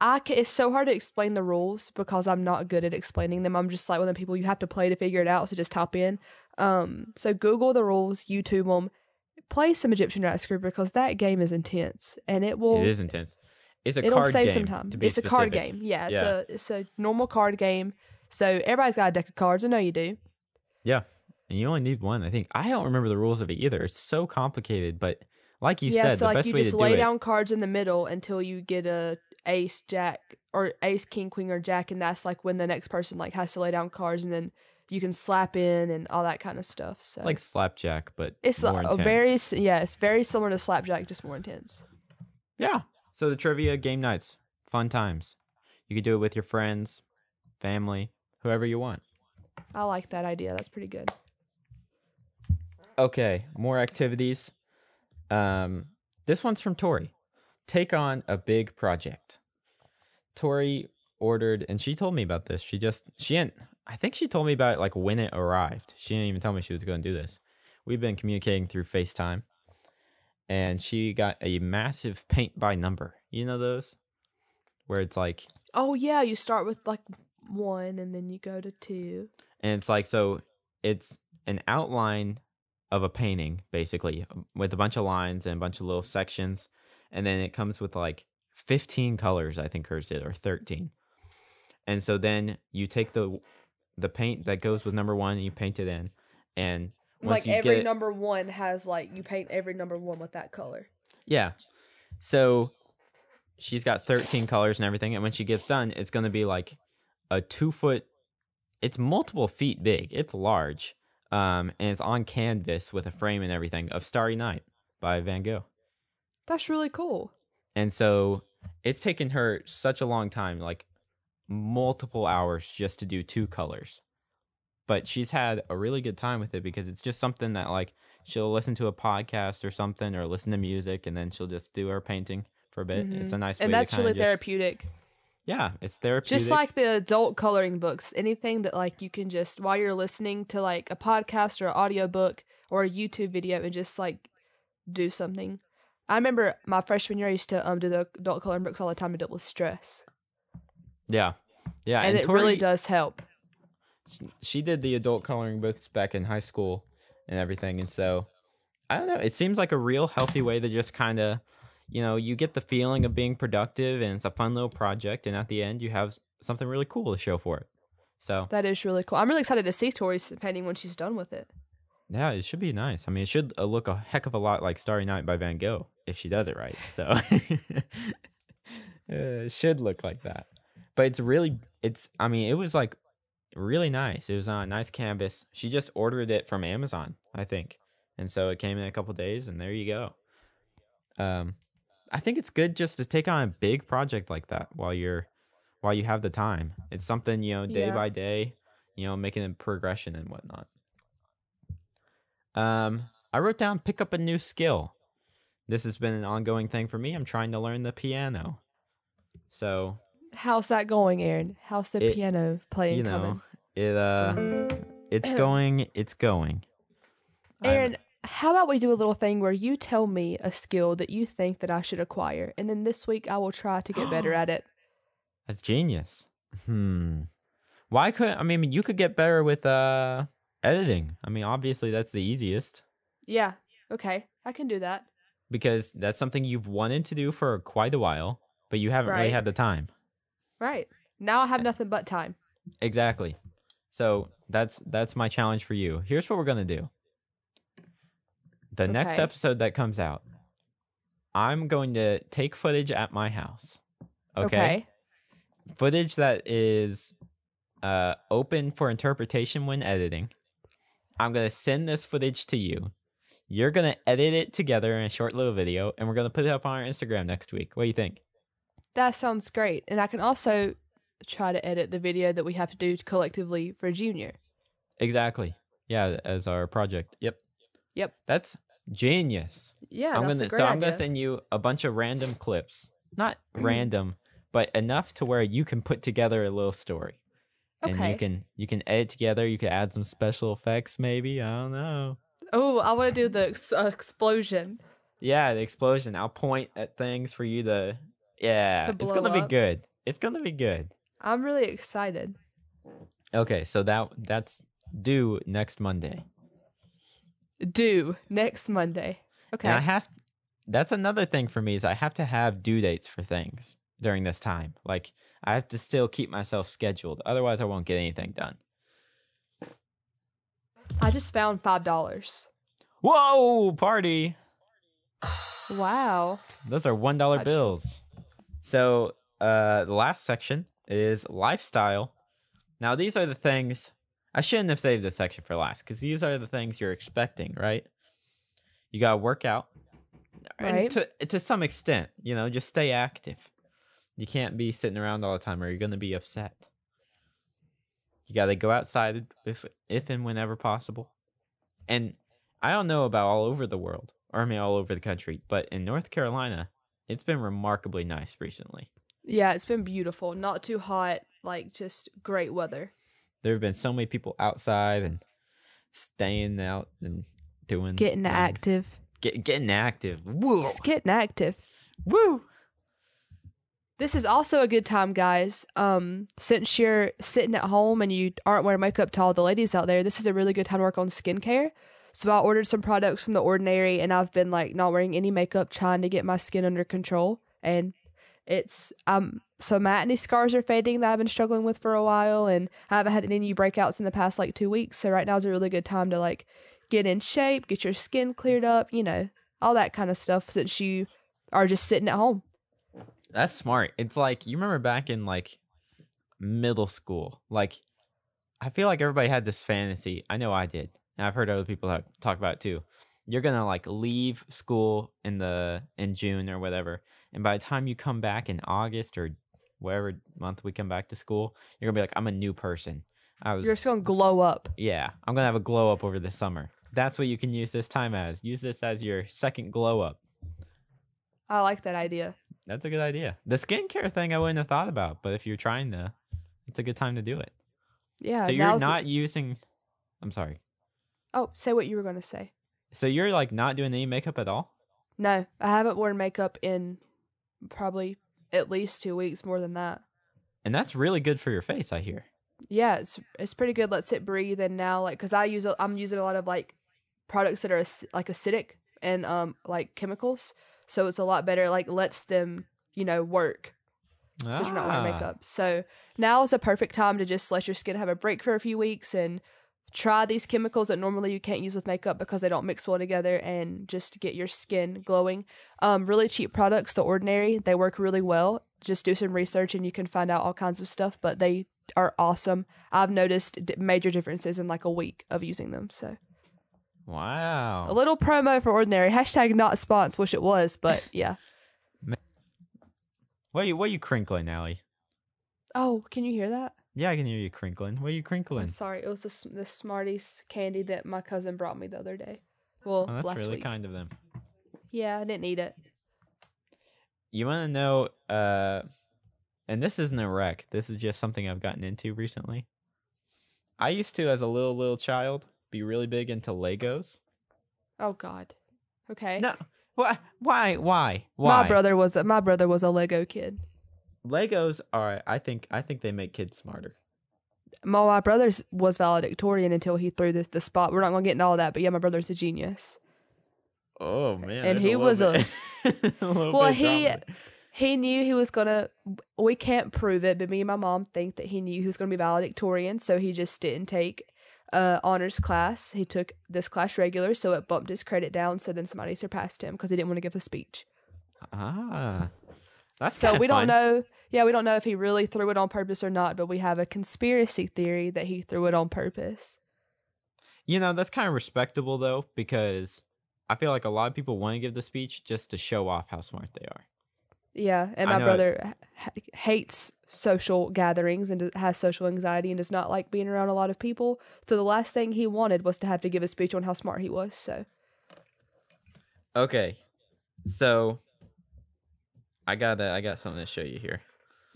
A: I ca it's so hard to explain the rules because I'm not good at explaining them. I'm just like one of the people you have to play to figure it out. So just type in. Um, so Google the rules, YouTube them, play some Egyptian Rat Screw because that game is intense and it will
B: it is intense. It's a
A: it'll
B: card
A: save
B: game.
A: some time. It's a card game. Yeah, it's
B: Yeah.
A: a it's a normal card game. So everybody's got a deck of cards. I know you do.
B: Yeah, and you only need one. I think I don't remember the rules of it either. It's so complicated, but like you
A: yeah,
B: said,
A: so
B: the
A: like
B: best
A: you
B: way
A: just
B: to
A: lay
B: do it.
A: down cards in the middle until you get a ace, jack, or ace, king, queen, or jack, and that's like when the next person like has to lay down cards, and then you can slap in and all that kind of stuff. So
B: It's like slapjack, but
A: it's
B: more
A: very yeah, it's very similar to slapjack, just more intense.
B: yeah. So the trivia game nights, fun times. You could do it with your friends, family, whoever you want.
A: I like that idea. That's pretty good.
B: Okay, more activities. Um, this one's from Tori. Take on a big project. Tori ordered, and she told me about this. She just she didn't. I think she told me about it like when it arrived. She didn't even tell me she was going to do this. We've been communicating through FaceTime, and she got a massive paint by number. You know those, where it's like
A: Oh yeah, you start with like one, and then you go to two.
B: and it's like so it's an outline of a painting basically um, with a bunch of lines and a bunch of little sections and then it comes with like 15 colors i think hers did or 13 and so then you take the the paint that goes with number one and you paint it in and once
A: like every
B: get
A: number one has like you paint every number one with that color.
B: yeah. So she's got 13 colors and everything and when she gets done it's going to be like a two foot it's multiple feet big. It's large. Um and it's on canvas with a frame and everything of starry night by van gogh.
A: That's really cool.
B: and so it's taken her such a long time like multiple hours just to do two colors but she's had a really good time with it because it's just something that like she'll listen to a podcast or something or listen to music and then she'll just do her painting for a bit it's a nice
A: Mm-hmm. and
B: way
A: that's
B: to
A: really
B: just,
A: therapeutic.
B: yeah it's therapeutic
A: Just like the adult coloring books, anything that like you can just while you're listening to like a podcast or an audiobook or a YouTube video and just like do something. I remember my freshman year I used to um do the adult coloring books all the time to deal with stress.
B: yeah yeah
A: and, it
B: Tori-
A: really does help.
B: She did the adult coloring books back in high school and everything and so i don't know it seems like a real healthy way to just kind of you know you get the feeling of being productive and it's a fun little project and at the end you have something really cool to show for it so
A: That is really cool. I'm really excited to see Tori's painting when she's done with it.
B: yeah it should be nice i mean it should uh, look a heck of a lot like starry night by van gogh if she does it right so Uh, it should look like that but it's really it's i mean it was like really nice it was on a nice canvas she just ordered it from amazon i think and so it came in a couple days and there you go um i think it's good just to take on a big project like that while you're while you have the time. It's something, you know, day
A: Yeah.
B: by day, you know, making a progression and whatnot. Um, I wrote down pick up a new skill. This has been an ongoing thing for me. I'm trying to learn the piano. So,
A: How's that going, Aaron? How's the
B: It-
A: piano playing
B: you know,
A: coming?
B: it uh it's going, it's going. I'm-
A: Aaron, how about we do a little thing where you tell me a skill that you think that I should acquire, and then this week I will try to get better at it.
B: That's genius. Hmm. Why couldn't I mean you could get better with uh editing. I mean obviously that's the easiest
A: Yeah. Okay. I can do that.
B: because that's something you've wanted to do for quite a while, but you haven't really had the time.
A: Right. Now I have nothing but time.
B: Exactly. So that's that's my challenge for you. Here's what we're gonna do. The next episode that comes out, I'm going to take footage at my house.
A: Okay.
B: footage that is uh, open for interpretation when editing. I'm gonna send this footage to you. You're gonna edit it together in a short little video, and we're gonna put it up on our Instagram next week. What do you think?
A: That sounds great. And I can also try to edit the video that we have to do collectively for Junior.
B: Exactly. Yeah, as our project. Yep.
A: Yep.
B: That's genius.
A: Yeah,
B: I'm
A: that's
B: gonna
A: a great
B: so I'm gonna send you a bunch of random clips. Not
A: Mhm.
B: random, but enough to where you can put together a little story.
A: Okay.
B: And you can you can edit together, you can add some special effects maybe. I don't know.
A: Oh, I want to do the ex- uh, explosion.
B: Yeah, the explosion. I'll point at things for you to. Yeah, it's gonna be good. It's gonna be good.
A: I'm really excited.
B: Okay, so that that's due next Monday.
A: Due next Monday. Okay.
B: And I have. That's another thing for me is I have to have due dates for things during this time. Like I have to still keep myself scheduled. Otherwise, I won't get anything done.
A: I just found five dollars.
B: Whoa, party!
A: Wow.
B: Those are one dollar bills. So uh the last section is lifestyle. Now these are the things I shouldn't have saved this section for last because these are the things you're expecting, right? You gotta work out. And
A: Right.
B: to to some extent, you know, just stay active. You can't be sitting around all the time or you're gonna be upset. You gotta go outside if if and whenever possible. And I don't know about all over the world, or I mean all over the country, but in North Carolina, it's been remarkably nice recently.
A: Yeah, it's been beautiful. Not too hot, like just great weather.
B: There have been so many people outside and staying out and doing
A: Getting
B: things.
A: active.
B: Get, getting active. Woo!
A: Just getting active.
B: Woo!
A: This is also a good time, guys. Um, since you're sitting at home and you aren't wearing makeup to all the ladies out there, this is a really good time to work on skincare. So I ordered some products from the Ordinary, and I've been like not wearing any makeup, trying to get my skin under control. And it's um, so acne scars are fading that I've been struggling with for a while, and I haven't had any new breakouts in the past like two weeks. So right now is a really good time to like get in shape, get your skin cleared up, you know, all that kind of stuff. Since you are just sitting at home.
B: That's smart. It's like you remember back in like middle school. Like I feel like everybody had this fantasy. I know I did. And I've heard other people talk, about it too. You're going to like leave school in the in June or whatever. And by the time you come back in August or whatever month we come back to school, you're going to be like I'm a new person. I was
A: You're just gonna glow up.
B: yeah, I'm going to have a glow up over the summer. That's what you can use this time as. Use this as your second glow up.
A: I like that idea.
B: That's a good idea. The skincare thing I wouldn't have thought about, but if you're trying to, it's a good time to do it.
A: Yeah.
B: so you're not using. I'm sorry.
A: Oh, say what you were gonna say.
B: So you're like not doing any makeup at all?
A: No, I haven't worn makeup in probably at least two weeks, more than that.
B: And that's really good for your face, I hear.
A: Yeah, it's it's pretty good. Let's it breathe. And now, like, cause I use a, I'm using a lot of like products that are like acidic and um like chemicals, so it's a lot better. Like lets them you know work since you're not wearing
B: Ah,
A: makeup. So now is a perfect time to just let your skin have a break for a few weeks and try these chemicals that normally you can't use with makeup because they don't mix well together and just get your skin glowing. Um, really cheap products, The Ordinary, they work really well. Just do some research and you can find out all kinds of stuff, but they are awesome. I've noticed d- major differences in like a week of using them. So
B: wow.
A: a little promo for Ordinary. Hashtag not spons. Wish it was, but yeah.
B: What are you what are you crinkling, Allie?
A: Oh, can you hear that?
B: Yeah, I can hear you crinkling. What are you
A: I'm
B: crinkling?
A: sorry, it was the, the Smarties candy that my cousin brought me the other day. Well,
B: Oh, that's
A: last
B: really
A: week.
B: kind of them.
A: Yeah, I didn't eat it.
B: You want to know? Uh, and this isn't a rec. This is just something I've gotten into recently. I used to, as a little little child, be really big into Legos.
A: Oh God. Okay.
B: No, why? Why? Why? Why?
A: My brother was a, my brother was a Lego kid.
B: Legos are. I think. I think they make kids smarter.
A: My, my brother's was valedictorian until he threw this the spot. We're not gonna get into all that, but yeah, my brother's a genius.
B: Oh man!
A: And he
B: little
A: was a-
B: bit- a little
A: Well, he-
B: drama.
A: He knew he was gonna. We can't prove it, but me and my mom think that he knew he was gonna be valedictorian, so he just didn't take uh honors class. He took this class regular, so it bumped his credit down. So then somebody surpassed him because he didn't want to give the speech.
B: Ah, that's
A: So we don't know. Yeah, we don't know if he really threw it on purpose or not, but we have a conspiracy theory that he threw it on purpose.
B: You know, that's kind of respectable though, because I feel like a lot of people want to give the speech just to show off how smart they are.
A: Yeah, and my brother h- hates social gatherings and has social anxiety and does not like being around a lot of people. So the last thing he wanted was to have to give a speech on how smart he was. So
B: Okay, so I got a, I got something to show you here.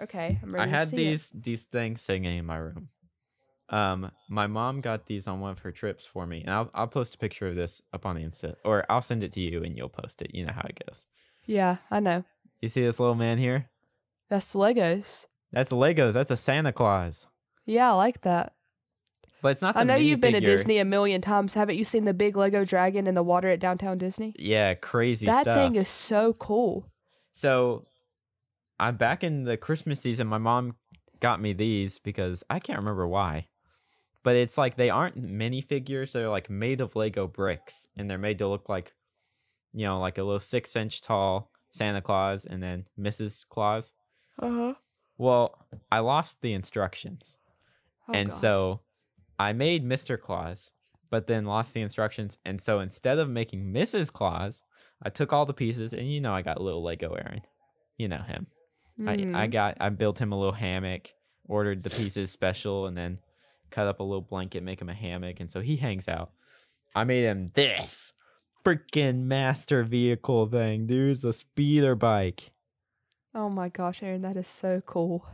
A: okay, I'm ready
B: I had these these things sitting in my room. Um, my mom got these on one of her trips for me, and I'll I'll post a picture of this up on the Insta, or I'll send it to you and you'll post it. You know how it goes.
A: Yeah, I know.
B: You see this little man here?
A: That's Legos.
B: That's Legos. That's a Santa Claus.
A: Yeah, I like that.
B: But it's not. The
A: I know you've been to. Disney a million times. Haven't you seen the big Lego dragon in the water at downtown Disney?
B: Yeah, crazy
A: that
B: stuff.
A: thing is so cool.
B: So, I'm back in the Christmas season. My mom got me these because I can't remember why, but it's like they aren't minifigures. They're like made of Lego bricks, and they're made to look like, you know, like a little six inch tall Santa Claus and then Mrs. Claus.
A: Uh huh.
B: Well, I lost the instructions,
A: Oh,
B: and
A: God.
B: so I made Mr. Claus, but then lost the instructions. And so instead of making Mrs. Claus, I took all the pieces, and you know, I got a little Lego Aaron. You know him. I, I
A: Mhm.
B: got I built him a little hammock, ordered the pieces special, and then cut up a little blanket, make him a hammock, and so he hangs out. I made him this freaking master vehicle thing, dude. It's a speeder bike.
A: Oh my gosh, Aaron, that is so cool.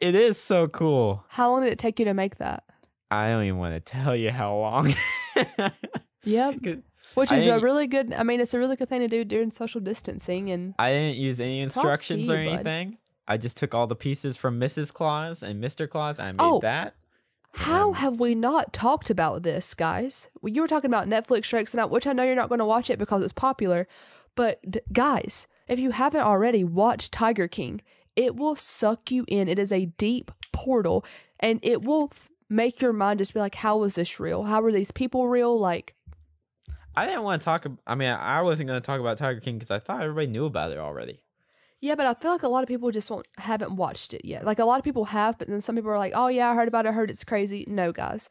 B: It is so cool.
A: How long did it take you to make that?
B: I don't even want to tell you how long.
A: Yep. Which
B: I
A: is a really good. I mean, it's a really good thing to do during social distancing. And
B: I didn't use any
A: to
B: instructions or
A: you, bud.
B: anything. I just took all the pieces from Mrs. Claus and Mr. Claus. And I made
A: Oh.
B: that.
A: how have we not talked about this, guys? Well, You were talking about Netflix strikes out, which I know you're not going to watch it because it's popular. But d- guys, if you haven't already, watch Tiger King. It will suck you in. It is a deep portal, and it will f- make your mind just be like, "How is this real? How are these people real?" Like,
B: I didn't want to talk. I mean, I wasn't going to talk about Tiger King because I thought everybody knew about it already.
A: Yeah, but I feel like a lot of people just won't haven't watched it yet. Like a lot of people have, but then some people are like, "Oh yeah, I heard about it. I heard it's crazy." No, guys.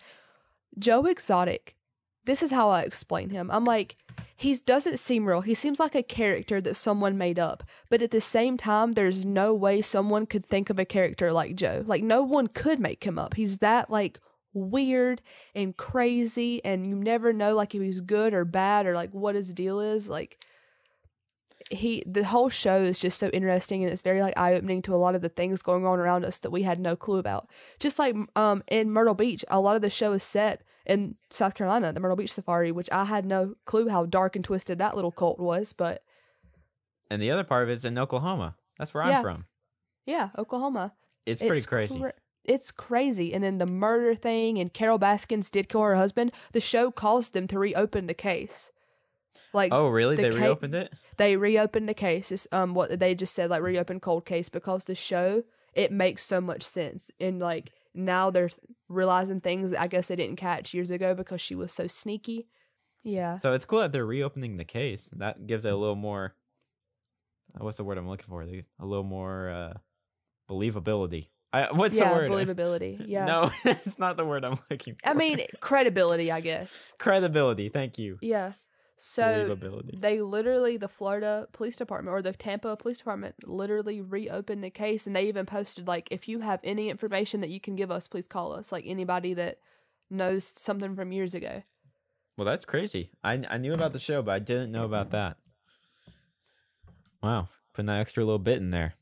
A: Joe Exotic. This is how I explain him. I'm like, he doesn't seem real. He seems like a character that someone made up. But at the same time, there's no way someone could think of a character like Joe. Like no one could make him up. He's that like weird and crazy and you never know like if he's good or bad or like what his deal is. Like he the whole show is just so interesting and it's very like eye opening to a lot of the things going on around us that we had no clue about. Just like um in Myrtle Beach, a lot of the show is set in South Carolina, the Myrtle Beach Safari, which I had no clue how dark and twisted that little cult was, but
B: And the other part of it's in Oklahoma. That's where
A: Yeah.
B: I'm from.
A: yeah, Oklahoma.
B: It's pretty crazy.
A: cra- it's crazy. And then the murder thing and Carol Baskins did kill her husband. The show caused them to reopen the case. Like
B: oh, really?
A: the
B: They
A: ca-
B: reopened it?
A: they reopened the case. It's, um, what they just said, like reopen cold case because the show it makes so much sense, and like now they're realizing things that I guess they didn't catch years ago because she was so sneaky. Yeah,
B: So it's cool that they're reopening the case. That gives it a little more. uh, What's the word I'm looking for? A little more uh, believability. I, what's
A: yeah,
B: the word?
A: believability. Yeah,
B: No, it's not the word I'm looking for.
A: I mean credibility, I guess.
B: credibility. Thank you.
A: Yeah. So they literally, the Florida Police Department or the Tampa Police Department literally reopened the case and they even posted, like, if you have any information that you can give us, please call us. Like anybody that knows something from years ago.
B: Well, that's crazy. I I knew about the show, but I didn't know about that. Wow, putting that extra little bit in there.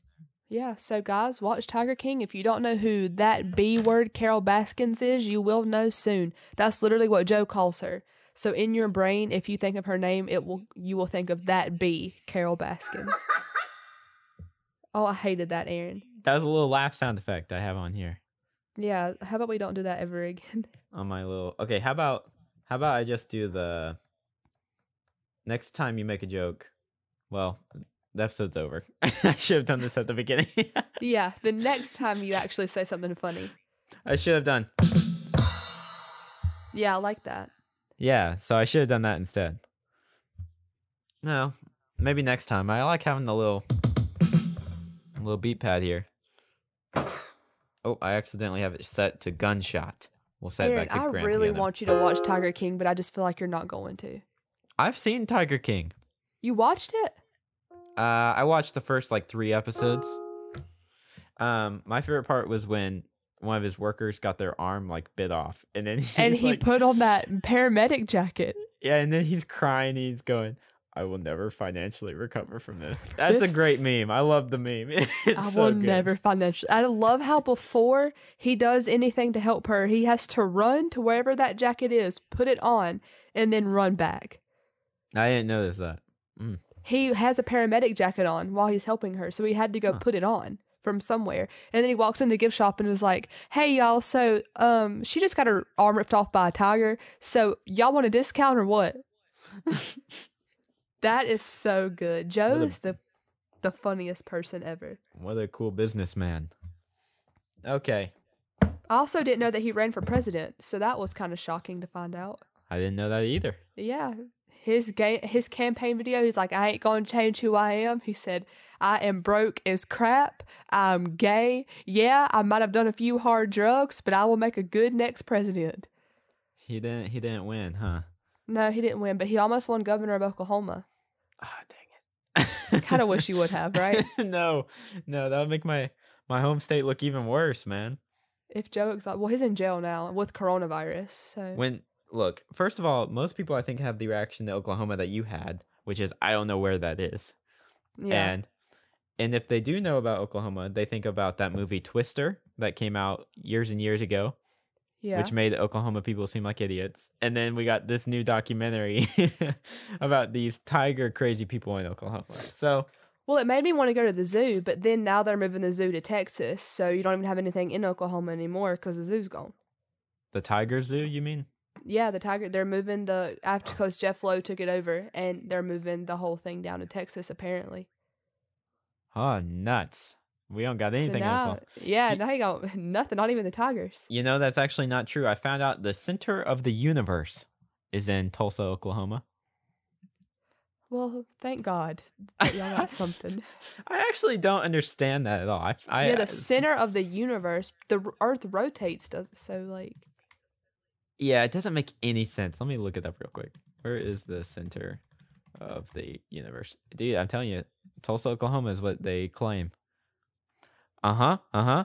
A: Yeah, so guys, watch Tiger King. If you don't know who that B word Carol Baskins is, you will know soon. That's literally what Joe calls her. So in your brain, if you think of her name, it will you will think of that B, Carol Baskins. oh, I hated that, Aaron.
B: That was a little laugh sound effect I have on here
A: Yeah, how about we don't do that ever again?
B: on my little. Okay, how about how about I just do the next time you make a joke. Well, the episode's over. I should have done this at the beginning.
A: yeah, the next time you actually say something funny.
B: I should have done.
A: Yeah, I like that.
B: Yeah, so I should have done that instead. No, maybe next time. I like having the little little beat pad here. Oh, I accidentally have it set to gunshot. We'll set
A: Aaron,
B: it back to
A: I
B: grand
A: really
B: piano.
A: want you to watch Tiger King, but I just feel like you're not going to.
B: I've seen Tiger King.
A: You watched it?
B: Uh, I watched the first like three episodes. Um, my favorite part was when one of his workers got their arm like bit off, and then he's
A: and he
B: like,
A: put on that paramedic jacket.
B: yeah, and then he's crying. He's going, "I will never financially recover from this." That's
A: This-
B: a great meme. I love the meme. It's
A: I
B: so
A: will
B: good.
A: never financially. I love how before he does anything to help her, he has to run to wherever that jacket is, put it on, and then run back.
B: I didn't notice that.
A: He has a paramedic jacket on while he's helping her, so he had to go
B: Huh.
A: put it on from somewhere. And then he walks in the gift shop and is like, "Hey y'all, so um, she just got her arm ripped off by a tiger. So y'all want a discount or what?" that is so good. Joe
B: a-
A: is the the funniest person ever.
B: What a cool businessman. Okay,
A: I also didn't know that he ran for president, so that was kind of shocking to find out.
B: I didn't know that either.
A: Yeah, his ga- his campaign video, he's like, "I ain't gonna change who I am." He said, "I am broke as crap. I'm gay. Yeah, I might have done a few hard drugs, but I will make a good next president."
B: He didn't. He didn't win, huh?
A: No, he didn't win, but he almost won governor of Oklahoma.
B: Ah, dang it.
A: Kind of wish he would have, right?
B: no, no, that would make my my home state look even worse, man.
A: If Joe Exotic, well, he's in jail now with coronavirus, so
B: When look, first of all, most people I think have the reaction to Oklahoma that you had, which is I don't know where that is.
A: yeah,
B: And and if they do know about Oklahoma, they think about that movie Twister that came out years and years ago,
A: yeah.
B: which made Oklahoma people seem like idiots. And then we got this new documentary about these tiger crazy people in Oklahoma. So
A: Well, it made me want to go to the zoo, but then now they're moving the zoo to Texas, so you don't even have anything in Oklahoma anymore because the zoo's gone.
B: the Tiger Zoo, you mean?
A: Yeah, the tiger. They're moving the after oh. because Jeff Lowe took it over, and they're moving the whole thing down to Texas. Apparently,
B: Oh, nuts. We don't got anything
A: so now, yeah,
B: You-
A: now you got nothing. Not even the tigers.
B: You know, that's actually not true. I found out the center of the universe is in Tulsa, Oklahoma.
A: Well, thank God that y'all got something.
B: I actually don't understand that at all. I, I
A: yeah, the uh, center of the universe. The Earth rotates, does so like
B: Yeah, it doesn't make any sense. Let me look it up real quick. Where is the center of the universe? Dude, I'm telling you, Tulsa, Oklahoma is what they claim. Uh huh. Uh huh.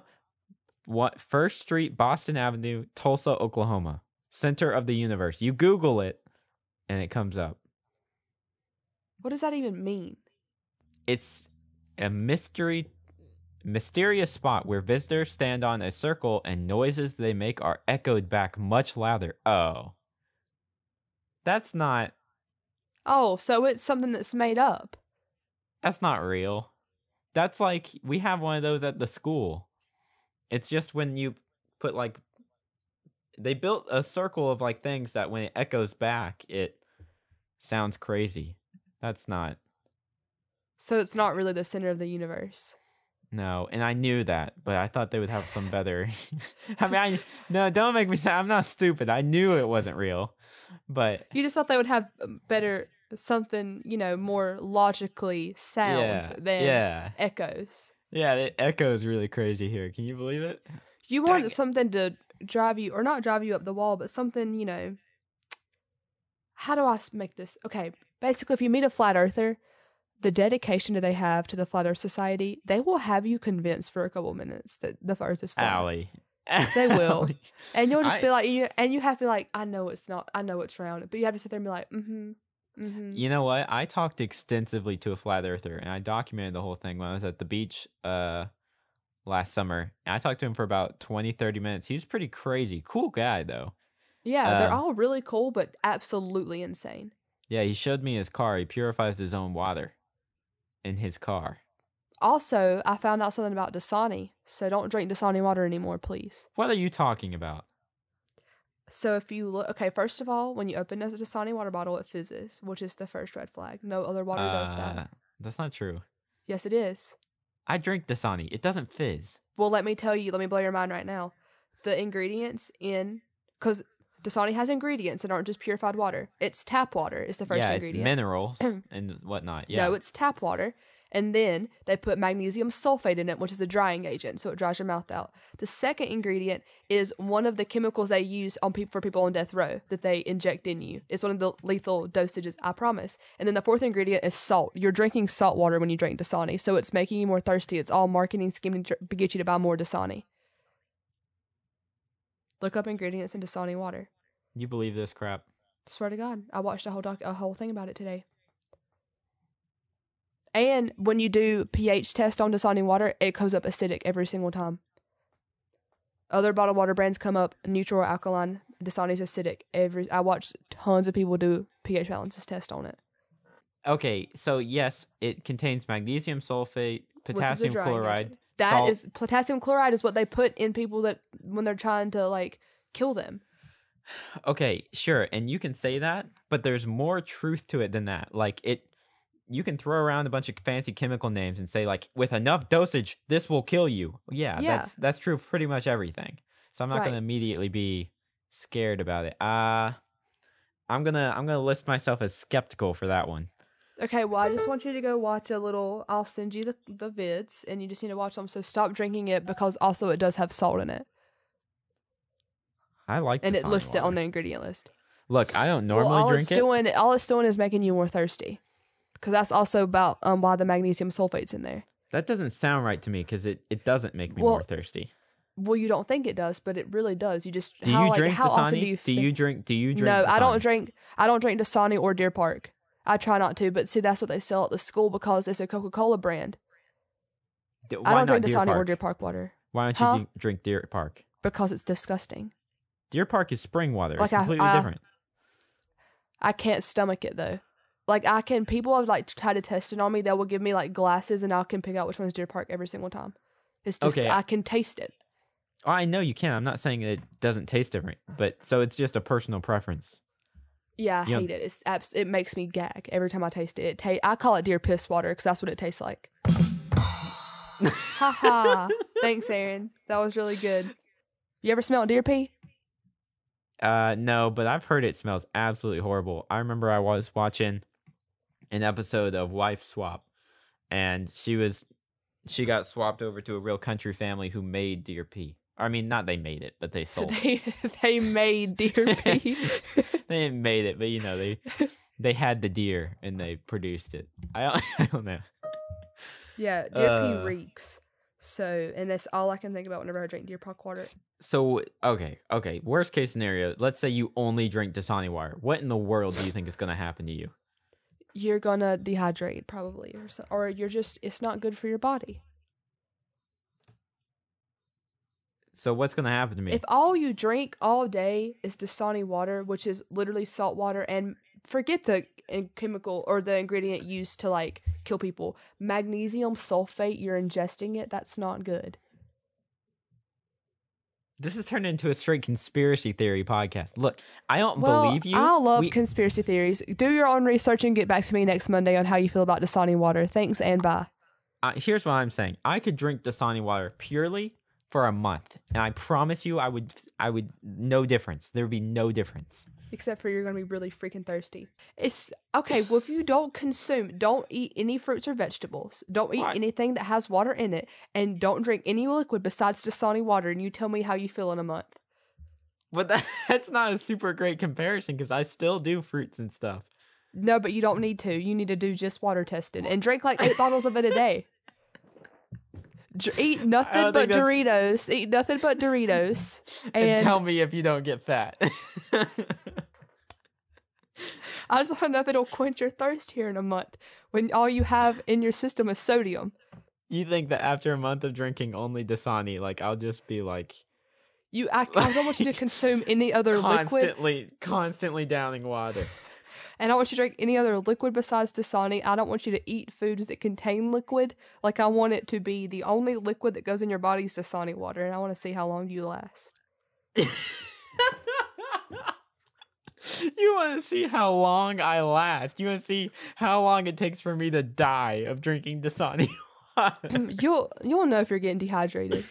B: What First Street, Boston Avenue, Tulsa, Oklahoma. Center of the universe. You Google it, and it comes up.
A: what does that even mean?
B: It's a mystery mysterious spot where visitors stand on a circle and noises they make are echoed back much louder. Oh. That's not
A: Oh, so it's something that's made up.
B: that's not real. That's like we have one of those at the school. It's just when you put like they built a circle of like things that when it echoes back it sounds crazy. That's not
A: So it's not really the center of the universe.
B: No, and I knew that, but I thought they would have some better. I mean, I, no, don't make me sound. I'm not stupid. I knew it wasn't real, but
A: You just thought they would have um, better something, you know, more logically sound
B: yeah,
A: than
B: yeah,
A: echoes.
B: yeah. The echo is really crazy here. Can you believe it?
A: You
B: Dang
A: want
B: it.
A: something to drive you, or not drive you up the wall, but something, you know, how do I make this? Okay, basically, if you meet a flat earther, the dedication that they have to the Flat Earth Society, they will have you convinced for a couple minutes that the Earth is flat.
B: Allie.
A: They will. And you'll just
B: I-
A: be like, you, and you have to be like, I know it's not, I know it's round, but you have to sit there and be like, mm-hmm, mm-hmm.
B: You know what? I talked extensively to a flat earther and I documented the whole thing when I was at the beach uh last summer. And I talked to him for about 20 30 minutes. He's pretty crazy. Cool guy though.
A: Yeah, they're
B: uh,
A: all really cool, but absolutely insane.
B: Yeah, he showed me his car. He purifies his own water in his car.
A: Also, I found out something about Dasani, so don't drink Dasani water anymore, please.
B: What are you talking about?
A: So if you look, okay, first of all, when you open a Dasani water bottle, it fizzes, which is the first red flag. No other water does that.
B: Uh, That's not true.
A: Yes, it is.
B: I drink Dasani. It doesn't fizz.
A: Well, let me tell you, let me blow your mind right now. The ingredients in, because Dasani has ingredients that aren't just purified water. It's tap water is the first
B: yeah, it's
A: ingredient.
B: minerals and whatnot. Yeah.
A: No, it's tap water. And then they put magnesium sulfate in it, which is a drying agent, so it dries your mouth out. The second ingredient is one of the chemicals they use on people for people on death row that they inject in you. It's one of the lethal dosages, I promise. And then the fourth ingredient is salt. You're drinking salt water when you drink Dasani, so it's making you more thirsty. It's all marketing scheme to get you to buy more Dasani. Look up ingredients in Dasani water.
B: You believe this crap?
A: Swear to God, I watched a whole doc, a whole thing about it today. And when you do pH test on Dasani water, it comes up acidic every single time. Other bottled water brands come up neutral or alkaline. Dasani's acidic. Every I watched tons of people do pH balances test on it.
B: Okay, so yes, it contains magnesium sulfate,
A: is
B: potassium chloride.
A: That is
B: salt.
A: potassium chloride is what they put in people that when they're trying to like kill them.
B: Okay, sure, and you can say that, but there's more truth to it than that. Like it you can throw around a bunch of fancy chemical names and say like with enough dosage this will kill you. Yeah,
A: Yeah.
B: that's that's true of pretty much everything. So I'm not
A: Right.
B: going to immediately be scared about it. Uh I'm going to I'm going to list myself as skeptical for that one.
A: Okay, well, I just want you to go watch a little. I'll send you the, the vids, and you just need to watch them. So stop drinking it because also it does have salt in it,
B: I like
A: and it
B: Dasani
A: lists it on the ingredient list.
B: Look, I don't normally well,
A: all
B: drink
A: it's
B: it.
A: doing, all it's doing is making you more thirsty, because that's also about um why the magnesium sulfate's in there.
B: That doesn't sound right to me because it, it doesn't make me
A: Well,
B: more thirsty.
A: Well, you don't think it does, but it really does. You just
B: Do
A: how,
B: you
A: like,
B: drink
A: how
B: Dasani?
A: often do you?
B: do you drink? Do you drink?
A: no, I don't drink. I don't drink Dasani or Deer Park. I try not to, but see, that's what they sell at the school because it's a Coca Cola brand.
B: D-
A: I don't drink
B: Deer
A: Dasani or Deer Park water
B: Why don't you
A: Huh?
B: drink Deer Park?
A: because it's disgusting.
B: Deer Park is spring water.
A: Like
B: it's
A: I-
B: completely
A: I-
B: different.
A: I can't stomach it though. Like I can, people have like tried to test it on me. They will give me like glasses, and I can pick out which one's Deer Park every single time. It's just
B: Okay.
A: I can taste it.
B: Oh, I know you can. I'm not saying it doesn't taste different, but so it's just a personal preference.
A: Yeah, I
B: Yeah.
A: hate it. It's abs- it makes me gag every time I taste it. It ta- I call it deer piss water because that's what it tastes like. Haha. Thanks, Aaron. That was really good. You ever smell deer pee?
B: Uh, no, but I've heard it smells absolutely horrible. I remember I was watching an episode of Wife Swap, and she was she got swapped over to a real country family who made deer pee. I mean, not they made it, but they sold it.
A: They they made deer pee.
B: they didn't made it, but you know they they had the deer and they produced it. I don't, I don't know.
A: yeah, deer
B: Uh.
A: pee reeks. So, and that's all I can think about whenever I drink deer park water.
B: So okay, okay. Worst case scenario. Let's say you only drink Dasani water. What in the world do you think is going to happen to you?
A: You're gonna dehydrate probably, or so, or you're just it's not good for your body.
B: So what's going to happen to me?
A: If all you drink all day is Dasani water, which is literally salt water, and forget the chemical or the ingredient used to like kill people, magnesium sulfate, you're ingesting it, that's not good.
B: This has turned into a straight conspiracy theory podcast. Look, I don't
A: Well,
B: believe you.
A: I love
B: We-
A: conspiracy theories. Do your own research and get back to me next Monday on how you feel about Dasani water. Thanks and bye.
B: uh, here's what I'm saying. I could drink Dasani water purely for a month, and I promise you, I would, I would, no difference. There would be no difference.
A: Except for you're gonna be really freaking thirsty. It's okay. Well, if you don't consume, don't eat any fruits or vegetables. Don't eat
B: Why?
A: anything that has water in it, and don't drink any liquid besides Dasani water. And you tell me how you feel in a month.
B: But that, that's not a super great comparison because I still do fruits and stuff.
A: No, but you don't need to. You need to do just water testing and drink like eight bottles of it a day. Eat nothing but Doritos. Eat nothing but Doritos.
B: And,
A: And,
B: tell me if you don't get fat.
A: I just want to know if it'll quench your thirst here in a month when all you have in your system is sodium.
B: you think that after a month of drinking only Dasani, like I'll just be like
A: You, I, I don't want you to consume any other liquid,
B: constantly, constantly downing water.
A: and I want you to drink any other liquid besides Dasani. I don't want you to eat foods that contain liquid. Like I want it to be the only liquid that goes in your body is Dasani water, and I want to see how long you last.
B: you want to see how long I last. You want to see how long it takes for me to die of drinking Dasani water.
A: Um, you'll you'll know if you're getting dehydrated.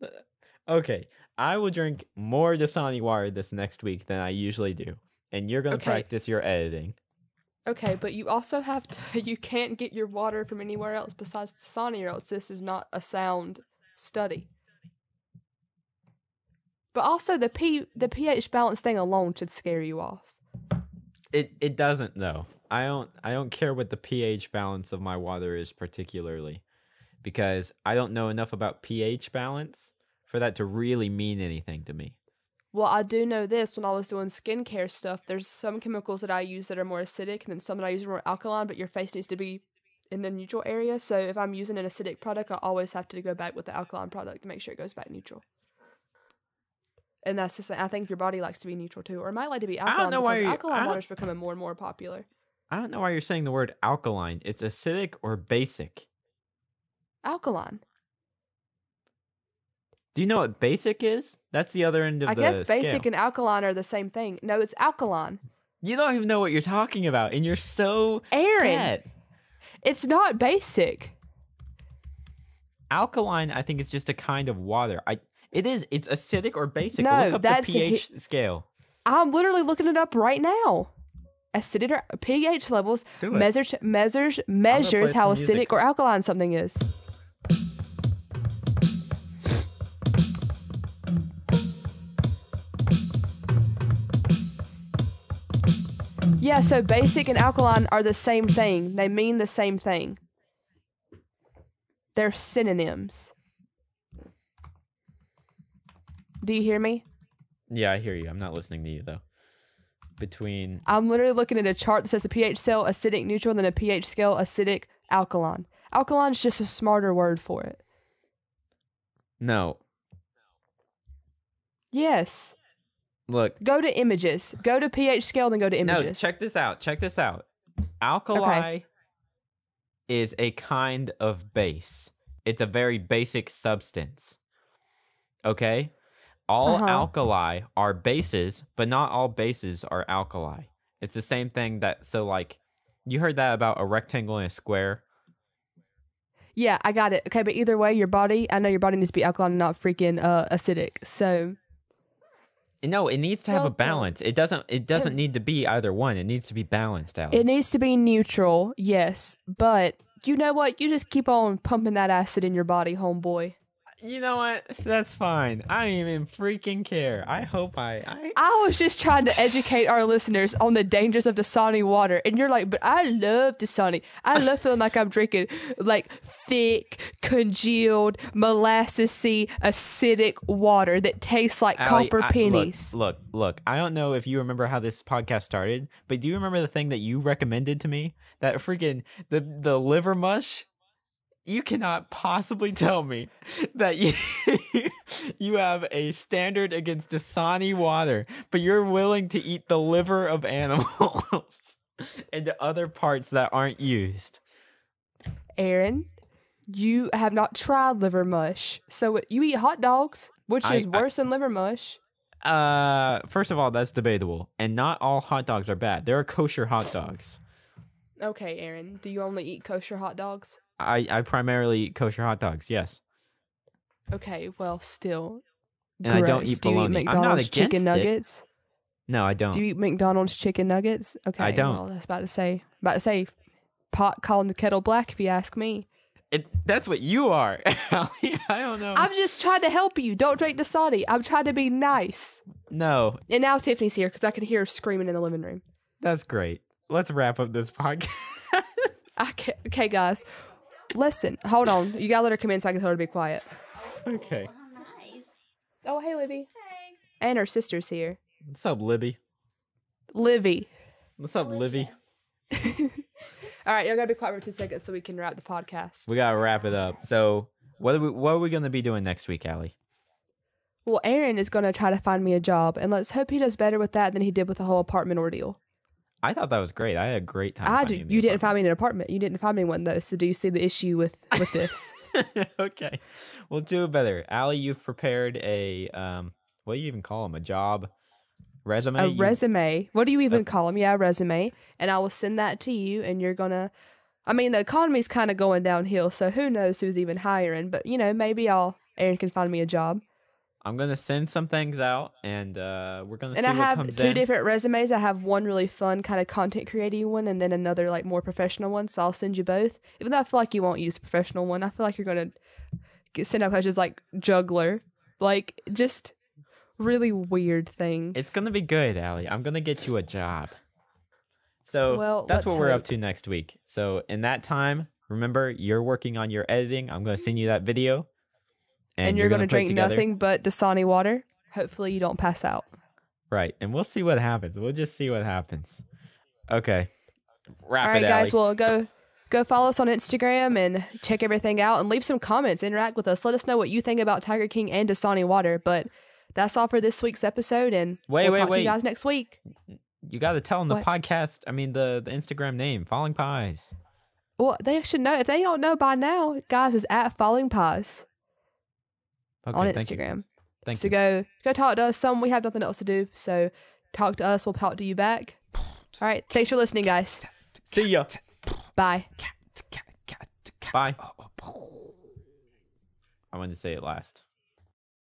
B: okay, I will drink more Dasani water this next week than I usually do. And you're going to
A: Okay.
B: practice your editing.
A: Okay, but you also have to. You can't get your water from anywhere else besides Dasani, or else this is not a sound study. But also the p the pH balance thing alone should scare you off.
B: It it doesn't though. I don't I don't care what the pH balance of my water is particularly because I don't know enough about pH balance for that to really mean anything to me.
A: Well, I do know this when I was doing skincare stuff. There's some chemicals that I use that are more acidic, and then some that I use are more alkaline. But your face needs to be in the neutral area. So if I'm using an acidic product, I always have to go back with the alkaline product to make sure it goes back neutral. And that's same. I think your body likes to be neutral too, or it might like to be alkaline.
B: I don't know why you-
A: alkaline water is becoming more and more popular.
B: I don't know why you're saying the word alkaline. It's acidic or basic.
A: Alkaline.
B: Do you know what basic is? That's the other end of
A: I
B: the I
A: guess basic
B: scale.
A: and alkaline are the same thing. No, it's alkaline.
B: You don't even know what you're talking about, and you're so
A: Aaron.
B: sad.
A: It's not basic.
B: Alkaline, I think, is just a kind of water. I it is. It's acidic or basic.
A: No,
B: Look up
A: that's
B: the
A: the hi-
B: pH scale.
A: I'm literally looking it up right now. Acidic or pH levels measures measures measures how
B: some music.
A: acidic or alkaline something is. Yeah, so basic and alkaline are the same thing. They mean the same thing. They're synonyms. Do you hear me?
B: Yeah, I hear you. I'm not listening to you though. Between
A: I'm literally looking at a chart that says a pH scale acidic neutral, and then a pH scale acidic alkaline. Alkaline is just a smarter word for it.
B: no,
A: Yes.
B: look,
A: Go to images. Go to pH scale, then go to images.
B: no. Check this out. Check this out. Alkali is a kind of base. It's a very basic substance. Okay, all
A: Uh-huh.
B: alkali are bases, but not all bases are alkali. It's the same thing that. So, like, you heard that about a rectangle and a square.
A: Yeah, I got it. Okay, but either way, your body, I know your body needs to be alkaline and not freaking uh, acidic. So,
B: No, it needs to have
A: Well,
B: a balance. It doesn't. It doesn't need to be either one. It needs to be balanced out.
A: it needs to be neutral, yes. But you know what? You just keep on pumping that acid in your body, homeboy.
B: You know what? That's fine. I don't even freaking care. I hope I. I
A: I was just trying to educate our listeners on the dangers of Dasani water, and you're like, "But I love Dasani. I love feeling like I'm drinking like thick, congealed, molassesy, acidic water that tastes like
B: Allie,
A: copper
B: I- look,
A: pennies."
B: Look, look, I don't know if you remember how this podcast started, but do you remember the thing that you recommended to me? That freaking the the liver mush. You cannot possibly tell me that you you have a standard against Dasani water, but you're willing to eat the liver of animals and the other parts that aren't used.
A: Aaron, you have not tried liver mush, so you eat hot dogs, which
B: I-
A: is
B: I-
A: worse than liver mush.
B: Uh, first of all, that's debatable, and not all hot dogs are bad. There are kosher hot dogs.
A: Okay, Aaron, do you only eat kosher hot dogs?
B: I I primarily eat kosher hot dogs. Yes,
A: Okay, well, still.
B: And I don't
A: gross.
B: eat
A: Do you eat
B: bologna. I'm not
A: McDonald's chicken
B: it.
A: nuggets?
B: no, I don't.
A: Do you eat McDonald's chicken nuggets? Okay,
B: I don't.
A: Well, that's about to say. About to say, pot calling the kettle black. If you ask me.
B: It, that's what you are. I don't know.
A: I'm just trying to help you. Don't drink the Dasani. I'm trying to be nice.
B: no,
A: And now Tiffany's here because I can hear her screaming in the living room.
B: that's great. Let's wrap up this podcast.
A: Okay, okay, guys. Listen, hold on. You gotta let her come in so I can tell her to be quiet.
B: okay.
C: Oh, nice.
A: Oh, hey, Libby.
C: Hey.
A: And her sister's here.
B: What's up, Libby?
A: Livy.
B: What's up, Libby?
A: All right, y'all gotta be quiet for two seconds so we can wrap the podcast.
B: We gotta wrap it up. So, what are we what are we gonna be doing next week, Allie?
A: Well, Aaron is gonna try to find me a job, and let's hope he does better with that than he did with the whole apartment ordeal.
B: I thought that was great. I had a great time.
A: I did. You didn't
B: apartment.
A: find me an apartment. You didn't find me one though. So do you see the issue with with this?
B: okay, we'll do better. Allie, you've prepared a um, what do you even call them? A job resume.
A: a
B: You-
A: resume. What do you even call them? Yeah, a resume. And I will send that to you, and you're gonna. I mean, the economy's kind of going downhill, so who knows who's even hiring? But you know, maybe I'll Aaron can find me a job.
B: I'm gonna send some things out, and uh, we're gonna
A: And
B: see
A: I have two
B: in.
A: different resumes. I have one really fun kind of content creating one, and then another like more professional one. So I'll send you both. Even though I feel like you won't use professional one, I feel like you're gonna get send out messages like juggler, like just really weird thing.
B: It's gonna be good, Allie. I'm gonna get you a job. So
A: Well,
B: that's what we're up to next week. So in that time, remember you're working on your editing. I'm gonna send you that video,
A: and, you're, gonna, drink
B: together.
A: nothing but Dasani water. Hopefully, you don't pass out.
B: Right, and we'll see what happens. We'll just see what happens. Okay, wrap
A: All right,
B: it,
A: guys. Well, go go follow us on Instagram and check everything out, and leave some comments. Interact with us. Let us know what you think about Tiger King and Dasani water. But that's all for this week's episode, and
B: Wait,
A: we'll
B: wait,
A: talk to
B: wait.
A: you guys next week.
B: you got to tell them the
A: What?
B: podcast. I mean the the Instagram name, Falling Pies.
A: Well, they should know if they don't know by now, guys. Is at Falling Pies
B: Okay,
A: on
B: thank you.
A: Instagram.
B: Thank
A: so
B: you.
A: go go talk to us. Some we have nothing else to do, so talk to us. We'll talk to you back. All right. Thanks for listening, guys.
B: See ya.
A: Bye.
B: Bye. I wanted to say it last.